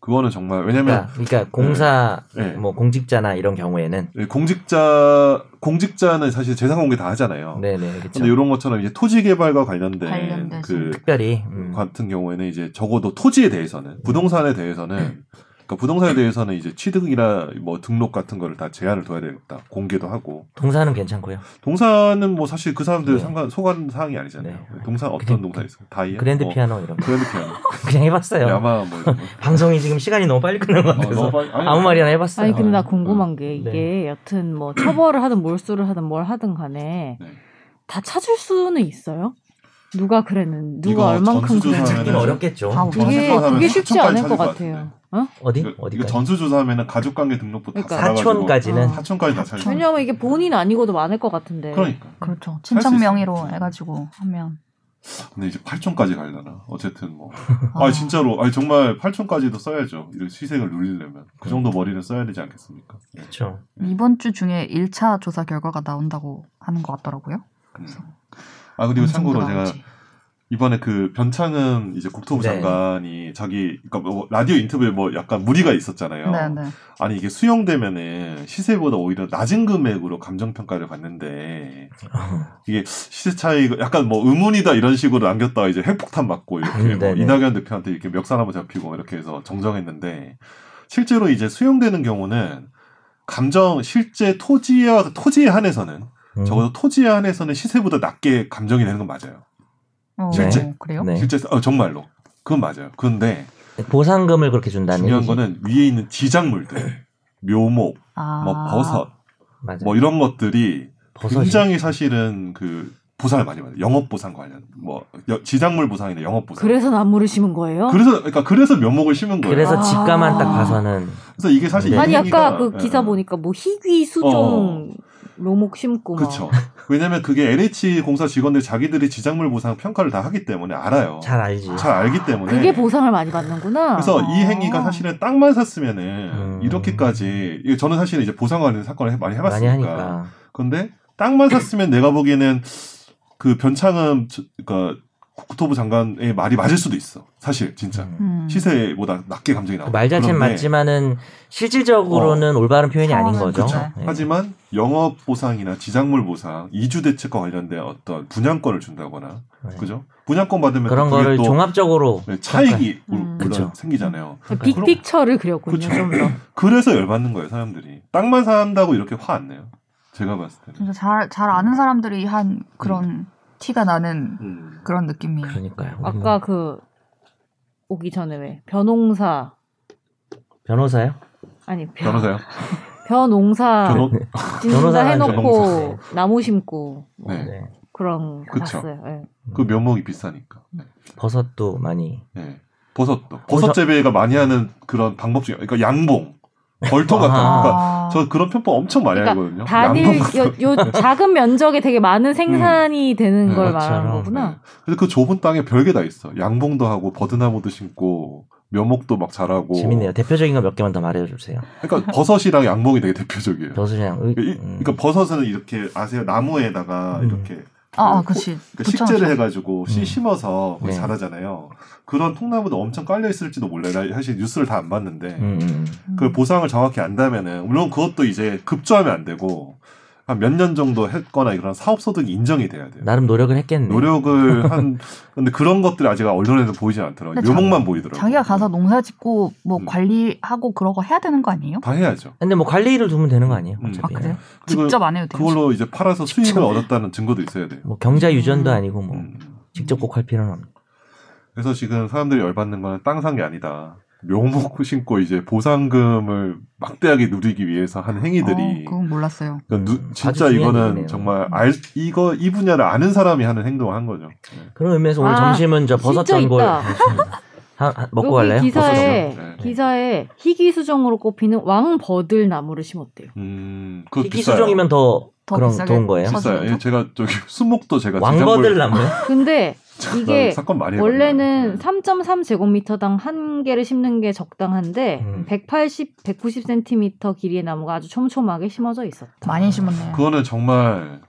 그거는 정말 왜냐면
그러니까, 그러니까 공사
네.
뭐 공직자나 이런 경우에는
네, 공직자 공직자는 사실 재산 공개 다 하잖아요.
네네 그렇죠.
근데 이런 것처럼 이제 토지 개발과 관련된
관련돼서.
그
특별히 음.
같은 경우에는 이제 적어도 토지에 대해서는 부동산에 대해서는 그러니까 부동산에 대해서는 이제 취득이나 뭐 등록 같은 거를 다 제한을 둬야 되겠다 공개도 하고
동사는 괜찮고요.
동산은 뭐 사실 그 사람들
네.
상관 소관 사항이 아니잖아요.
네.
동산 어떤
그냥
동산 있어요? 다이아
그랜드
뭐,
피아노 이런 거
그랜드 피아노 *laughs*
그냥 해봤어요.
야마 뭐 이런 거. *laughs*
방송이 지금 시간이 너무 빨리 끝난 것
어,
같아서
너무 빨리- 아니,
아무 말이나 해봤어요.
아니 근데 나
어,
궁금한 게 이게
네.
여튼 뭐 처벌을 하든 몰수를 하든 뭘 하든 간에
네.
다 찾을 수는 있어요? 누가 그랬는 누가 얼만큼
찾기는 어렵겠죠.
아,
그게
전수조사하면
그게 쉽지 않을
것것
같아요. 어?
어디
이거,
어디
이거 전수조사하면은 가족관계 등록부 다
그러니까.
달아가지고
사촌까지는
어.
사촌까지 다 찾을
왜냐면 이게 본인 아니고도 많을 것 같은데.
그러니까.
그렇죠.
수
친척. 명의로 해가지고 하면
근데 이제 8촌까지 가려나 어쨌든 뭐. *laughs*
아.
아 진짜로 아니 정말 8촌까지도 써야죠. 이런 시색을 누리려면 그 정도 머리는 써야 되지 않겠습니까? 네.
그렇죠.
이번 주 중에 1차 조사 결과가 나온다고 하는 것 같더라고요. 그래서
아 그리고 참고로 제가. 이번에 그 변창흠 이제 국토부
네.
장관이 자기 그러니까 뭐 라디오 인터뷰에 뭐 약간 무리가 있었잖아요.
네, 네.
아니 이게 수용되면은 시세보다 오히려 낮은 금액으로 감정 평가를 받는데 *laughs* 이게 시세 차이가 약간 뭐 의문이다 이런 식으로 남겼다가 이제 핵폭탄 맞고 이렇게
음,
뭐
네네.
이낙연 대표한테 이렇게 멱살 한번 잡히고 이렇게 해서 정정했는데 실제로 이제 수용되는 경우는 감정 실제 토지와 토지에 한해서는
음.
적어도 토지에 한해서는 시세보다 낮게 감정이 되는 건 맞아요.
어,
실제?
그래요?
네.
실제 어, 정말로 그건 맞아요. 그런데
보상금을 그렇게 준다는
중요한
얘기지.
거는 위에 있는 지작물들, 묘목,
아,
뭐 버섯,
맞아요.
뭐 이런 것들이
버섯이.
굉장히 사실은 그 보상을 많이 받아요. 영업 보상 관련, 뭐 여- 지작물 보상이나 영업 보상.
그래서 나무를 심은 거예요?
그래서 그러니까 그래서 묘목을 심은 거예요.
그래서
아.
집가만 딱 봐서는
그래서 이게 사실
네.
이
아니 아까 그
예,
기사
예.
보니까 뭐 희귀 수종 로목 심고 막.
그렇죠. 왜냐면 그게 LH 공사 직원들 자기들이 지작물 보상 평가를 다 하기 때문에 알아요.
잘 알지.
잘 알기 때문에.
그게 보상을 많이 받는구나.
그래서 이
아.
행위가 사실은 땅만 샀으면은
음.
이렇게까지 저는 사실 이제 보상 관련 사건을 해- 많이
많이
해봤으니까.
하니까.
근데 땅만 샀으면 내가 보기에는 그 변창흠 저- 그러니까 국토부 장관의 말이 맞을 수도 있어. 사실 진짜
음.
음.
시세보다 낮게 감정이 나와.
그말 자체는 맞지만은 실질적으로는 올바른 표현이 아닌 거죠.
그쵸.
네.
하지만 영업 보상이나 지작물 보상, 이주 대책과 관련된 어떤 분양권을 준다거나,
네.
그죠? 분양권 받으면
그런 거를
또
종합적으로
네, 차익이
음.
물론
그쵸.
생기잖아요.
빅픽처를 그렸군요.
그쵸.
좀 더. *laughs*
그래서 열받는 거예요, 사람들이. 땅만 산다고 이렇게 화 안 내요. 제가 봤을 때는.
진짜 잘, 잘 아는 사람들이 한 그런 티가 나는
음.
그런 느낌이에요.
그러니까요. 우리
아까 뭐그 오기 전에 왜 변홍사
변호사요?
아니 변,
변호사요? *laughs*
변홍사
변호 *laughs*
진짜
변호사는
해놓고
변홍사.
나무 심고 뭐
네.
네.
그런 거
그쵸.
봤어요. 예.
그 면목이 비싸니까. 네.
버섯도 많이
네. 버섯도 버섯 재배가 많이 하는 그런 방법 중에 그러니까 양봉 벌통 같은 거.
아.
그러니까 저 그런 편법 엄청 많이
그러니까
하거든요.
다들
양봉
요, 요 작은 면적에 되게 많은 생산이 되는
네,
걸
그것처럼.
말하는 거구나.
네. 그래서 그 좁은 땅에 별게 다 있어. 양봉도 하고 버드나무도 심고 묘목도 막 자라고.
재밌네요. 대표적인 거 몇 개만 더 말해주세요.
그러니까 버섯이랑 양봉이 되게 대표적이에요.
버섯이랑 의,
그러니까, 이-
음.
그러니까 버섯은 이렇게 아세요? 나무에다가
음.
이렇게
아,
아그
그치.
그
붙여놓죠.
식재를 해가지고 씨
음.
심어서 거기
네.
자라잖아요. 그런 통나무도 엄청 깔려 있을지도 몰라요. 나 사실 뉴스를 다 안 봤는데
음, 음.
그 보상을 정확히 안다면은 물론 그것도 이제 급조하면 안 되고 한 몇 년 정도 했거나 그런 사업 소득이 인정이 돼야 돼요.
나름 노력을 했겠네.
노력을 한 근데 그런 것들이 아직 언론에는 보이진 않더라고요. 묘목만 보이더라고요.
자기가 가서 농사 짓고 뭐
음.
관리하고 그런 거 해야 되는 거 아니에요?
다 해야죠.
근데 뭐 관리를 두면 되는 거 아니에요?
음.
어차피.
아 그래요?
그리고
직접 안 해도 돼요.
그걸로 이제 팔아서 수익을 얻었다는 증거도 있어야 돼요.
뭐 경자 유전도
음.
아니고 뭐
음.
직접 꼭 할 필요는 없는.
그래서 지금 사람들이 열받는 건 땅 산 게 아니다. 묘목 신고 이제 보상금을 막대하게 누리기 위해서 한 행위들이
어, 그건 몰랐어요.
그러니까 누- 진짜 이거는
얘기네요.
정말 알 이거 이 분야를 아는 사람이 하는 행동을 한 거죠. 네.
그런 의미에서 오늘
아,
점심은 저 버섯 전골 먹고 갈래요?
기사에?
네.
기사에 희귀 수종으로 꼽히는 왕버들 나무를 심었대요.
음, 비싸요.
수종이면 더,
더
그런
비싸게
거예요.
쳐-
비싸요. 예, 제가 저기 *laughs* 수목도 제가
왕버들 나무요? *laughs*
근데 이게 원래는
해봤네요.
3.3 제곱미터당 한 개를 심는 게 적당한데
음.
180, 190cm 길이의 나무가 아주 촘촘하게 심어져 있었다.
많이 심었네요.
그거는 정말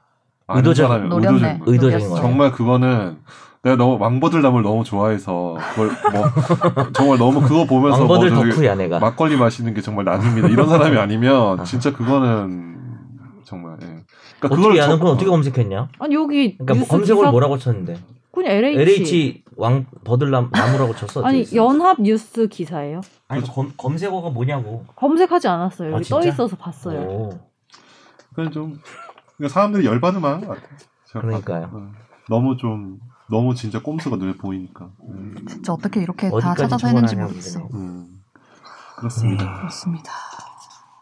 아는
의도적-
사람이
노렸네.
의도적인 거예요.
의도적인.
정말 그거는 내가 너무 왕버들 나무를 너무 좋아해서 그걸 뭐 *laughs* 정말 너무 그거 보면서 뭐
왕버들
저기
덕후야 내가.
막걸리 마시는 게 정말 낙입니다. 이런 사람이 아니면 진짜 그거는 정말 예. 그러니까
어떻게 아는
저-
건 어떻게 검색했냐?
아니 여기
그러니까 뭐
뉴스
검색어를
기사
뭐라고 쳤는데
그냥 LH,
LH 왕 버들 나, 나무라고 쳤어.
아니? 연합 뉴스 기사예요.
아니 검, 검색어가 뭐냐고.
검색하지 않았어요.
아,
여기 떠
진짜?
있어서 봤어요.
오.
그건 좀 그러니까 사람들이 열받을 만한 것 같아요.
그러니까요.
어. 너무 좀 너무 진짜 꼼수가 눈에 보이니까. 음,
진짜 어떻게 이렇게 다
어디까지
찾아서 했는지 모르겠어.
그러네.
음, 그렇습니다.
그렇습니다.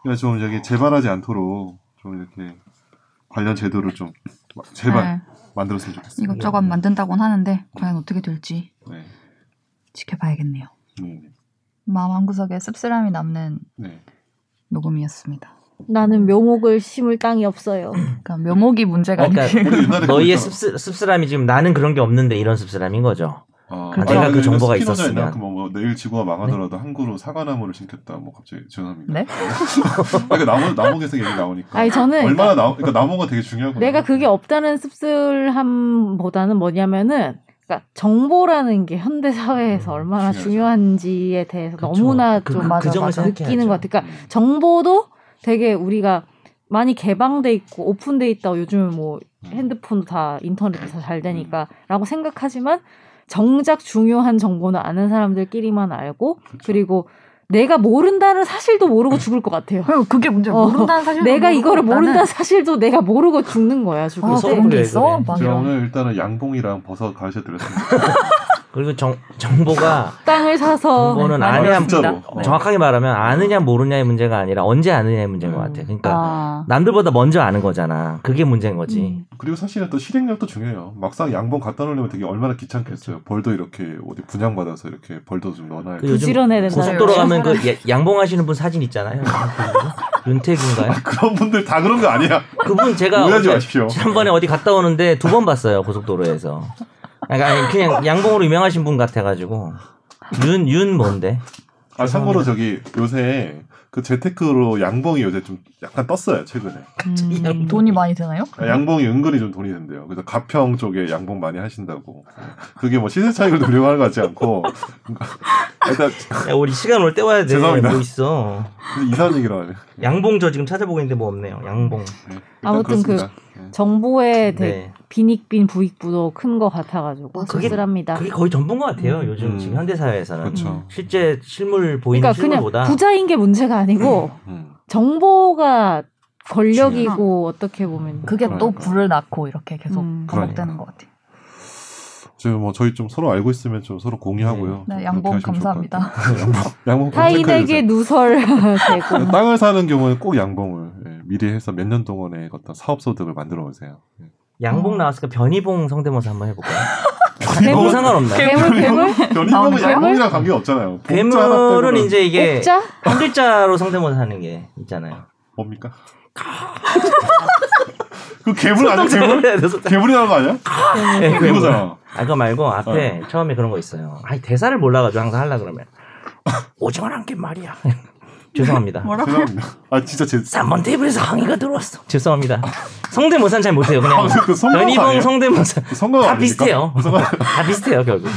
그러니까 좀 저기 재발하지 않도록 좀 이렇게 관련 제도를 좀 제발
네,
만들었으면 좋겠어요.
이것저것 만든다곤 하는데 과연 어떻게 될지
네.
지켜봐야겠네요.
네.
마음 한 구석에 씁쓸함이 남는
네.
녹음이었습니다.
나는 묘목을 심을 땅이 없어요. *clears throat*
그러니까 묘목이 문제가
그러니까
아니고
우리 옛날에
너희의. 씁쓸, 씁쓸함이 지금 나는 그런 게 없는데 이런 씁쓸함인 거죠.
아,
그렇죠.
내가 그
이거
정보가 있었으면.
그 뭐, 뭐 내일 지구가 망하더라도 한 그루 사과나무를 심겠다. 뭐 갑자기 죄송합니다.
네?
아, 그러니까 나무 나무 계속 얘기 나오니까.
아니 저는
얼마나 나 그러니까 나무가 되게 중요하거든요.
내가 그게 없다는 씁쓸함보다는 뭐냐면은 그러니까 정보라는 게 현대 사회에서
음,
얼마나
중요하죠.
중요한지에 대해서
그쵸.
너무나
그,
좀
그,
맞아,
그 점을
맞아.
느끼는 것 같아. 그러니까
음.
정보도 되게 우리가 많이 개방돼 있고 오픈돼 있다고 요즘은 뭐
음.
핸드폰도 다 인터넷도 다잘 되니까라고 생각하지만 정작 중요한 정보는 아는 사람들끼리만 알고
그쵸.
그리고 내가 모른다는 사실도 모르고 죽을 것 같아요.
그리고 그게 문제야.
어,
모른다는 사실
내가 이거를 모른다는 사실도 내가 모르고 죽는 거야 죽을
아. 그런 게 있어?
그래.
막
제가. 오늘 일단은 양봉이랑 버섯 가르쳐 드렸습니다. *laughs*
그리고 정, 정보가 *laughs*
땅을 사서
정보는.
진짜로. 어.
정확하게 말하면 아느냐 모르냐의 문제가 아니라 언제 아느냐의 문제인 것 같아. 그러니까
아,
남들보다 먼저 아는 거잖아. 그게 문제인 거지.
음.
그리고 사실은 또 실행력도 중요해요. 막상 양봉 갖다 놓으려면 되게 얼마나 귀찮겠어요. 벌도 이렇게 어디 분양 받아서 이렇게 벌도 좀 넣어놔야
그
돼.
요즘
부지런해야 된다.
고속도로 가면 그 야- 양봉 하시는 분 사진 있잖아요. *laughs* 윤태규인가요?
그런 분들 다 그런 거 아니야.
그분 제가
오해하지
어제
마십시오.
지난번에 어디 갔다 오는데 두 번 봤어요 고속도로에서. 아니, 아니 그냥 양봉으로 유명하신 분 같아가지고 윤 윤 뭔데?
아 참고로 저기 요새 그 재테크로 양봉이 요새 좀 약간 떴어요 최근에.
음, 돈이 많이 되나요?
아, 양봉이 은근히 좀 돈이 된대요. 그래서 가평 쪽에 양봉 많이 하신다고. 그게 뭐 시세 차익을 노리고 하는 것 같지 않고. 일단
야, 우리 시간 올 때 와야 돼.
죄송합니다.
뭐 있어?
이상한 얘기를 하네.
양봉 저 지금 찾아보고 있는데 뭐 없네요. 양봉.
네,
아무튼 그
그렇습니다. 네.
정보의 대-
네.
빈익빈 부익부도 큰 것 같아가지고
그게-
씁쓸합니다.
그게 거의 전부인 것 같아요.
음.
요즘
음.
지금 현대 사회에서는
그렇죠.
실제 실물 보이는
그러니까 그냥
실물보다
부자인 게 문제가 아니고
음.
정보가 권력이고 어떻게 보면
그게 또
그러니까.
불을 낳고 이렇게 계속
음.
반복되는 것 같아요.
지금 뭐 저희 좀 서로 알고 있으면 좀 서로 공유하고요.
네,
좀
양봉 감사합니다.
같아요. *laughs* 양봉, *laughs* 양봉
타인에게. 누설 *laughs* 되고
땅을 사는 경우는 꼭 양봉을 예, 미리 해서 몇 년 동안의 어떤 사업 소득을 만들어 오세요. 예.
양봉
어.
나왔으니까 변희봉 성대모사 한번 해볼까요?
괴물?
뭐 상관없나요?
괴물 괴물
변희봉은
괴물?
양봉이랑 관계 없잖아요.
괴물은 이제 이게 한 글자로 성대모사 하는 게 있잖아요.
뭡니까? 그 괴물 아니야 괴물? 괴물이라는 거 아니야?
네, 괴물.
그거잖아.
아, 그거 말고 앞에 처음에 그런 거 있어요. 아니, 대사를 몰라가지고 항상 하려 그러면. *laughs* 오징어란 게 말이야. *laughs* 죄송합니다.
뭐라고?
죄송합니다. 아 진짜 제
3번 테이블에서 항의가 들어왔어. 죄송합니다. 성대모사는 잘 못해요. 그냥.
아, 그
변희봉? 성대모사.
성공
다
아닙니까?
비슷해요.
성공-
다 비슷해요, 결국.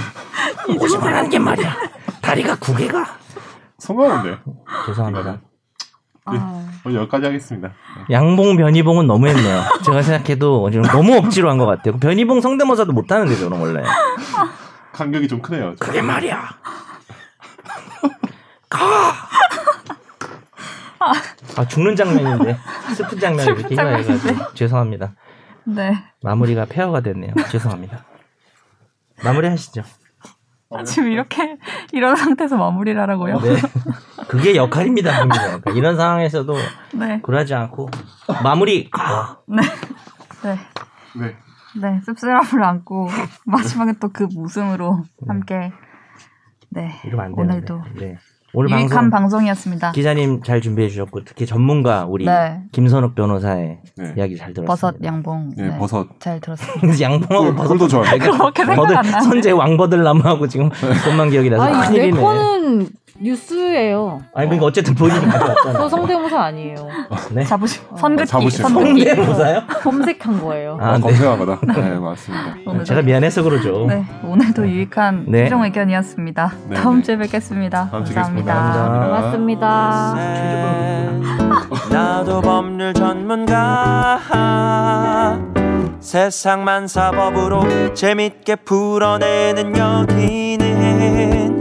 오징어란 게 말이야. 다리가 구 개가.
성공인데.
죄송합니다.
아,
오늘 여기까지 하겠습니다.
양봉, 변희봉은 너무했네요. 제가 생각해도 지금 너무 억지로 한 것 같아요. 변희봉 성대모사도 못하는데 저는 원래.
간격이 좀 크네요. 저.
그게 말이야. *laughs* 가. 아 죽는 장면인데 슬픈 장면이
슬픈
이렇게
장면인데.
죄송합니다.
네.
마무리가 폐허가 됐네요. 죄송합니다. 마무리하시죠.
지금 이렇게 *laughs* 이런 상태에서 마무리를 하라고요?
네. *laughs* 그게 역할입니다. 그러니까 이런 상황에서도
네.
굴하지 않고 마무리. 가.
네. 네.
네.
네. 씁쓸함을 안고 마지막에 또 그 웃음으로 함께 네.
이러면 안 되는데.
오늘도
네. 오늘
유익한
방송
방송 이었습니다.
기자님 잘 준비해 주셨고 특히 전문가 우리
네.
김선욱 변호사의
네.
이야기 잘 들었습니다.
버섯 양봉.
네, 버섯.
잘 들었습니다. *laughs*
양봉하고
꿀-
버섯
꿀도 좋아요.
그렇게 생각
버들
안 나는데.
선제 왕버들 나무하고 지금 *laughs* 그것만 기억이 나서
아니 내
큰일이네.
거는 뉴스예요.
아니 그러니까 어쨌든 본인이 가져왔잖아.
저 성대모사 아니에요.
네.
잡으시 선긋기
잡으시죠.
선긋기.
성대모사요?
검색한 거예요.
아,
아,
네.
검색한 거다. 네, 맞습니다.
오늘도-
제가 미안해서 그러죠.
네, 오늘도 유익한
네.
최종 의견이었습니다.
네,
다음
네.
주에 뵙겠습니다.
다음 주에
감사합니다.
뵙겠습니다.
고맙습니다.
나도 법률 전문가 세상만 사법으로 재밌게 풀어내는 여기는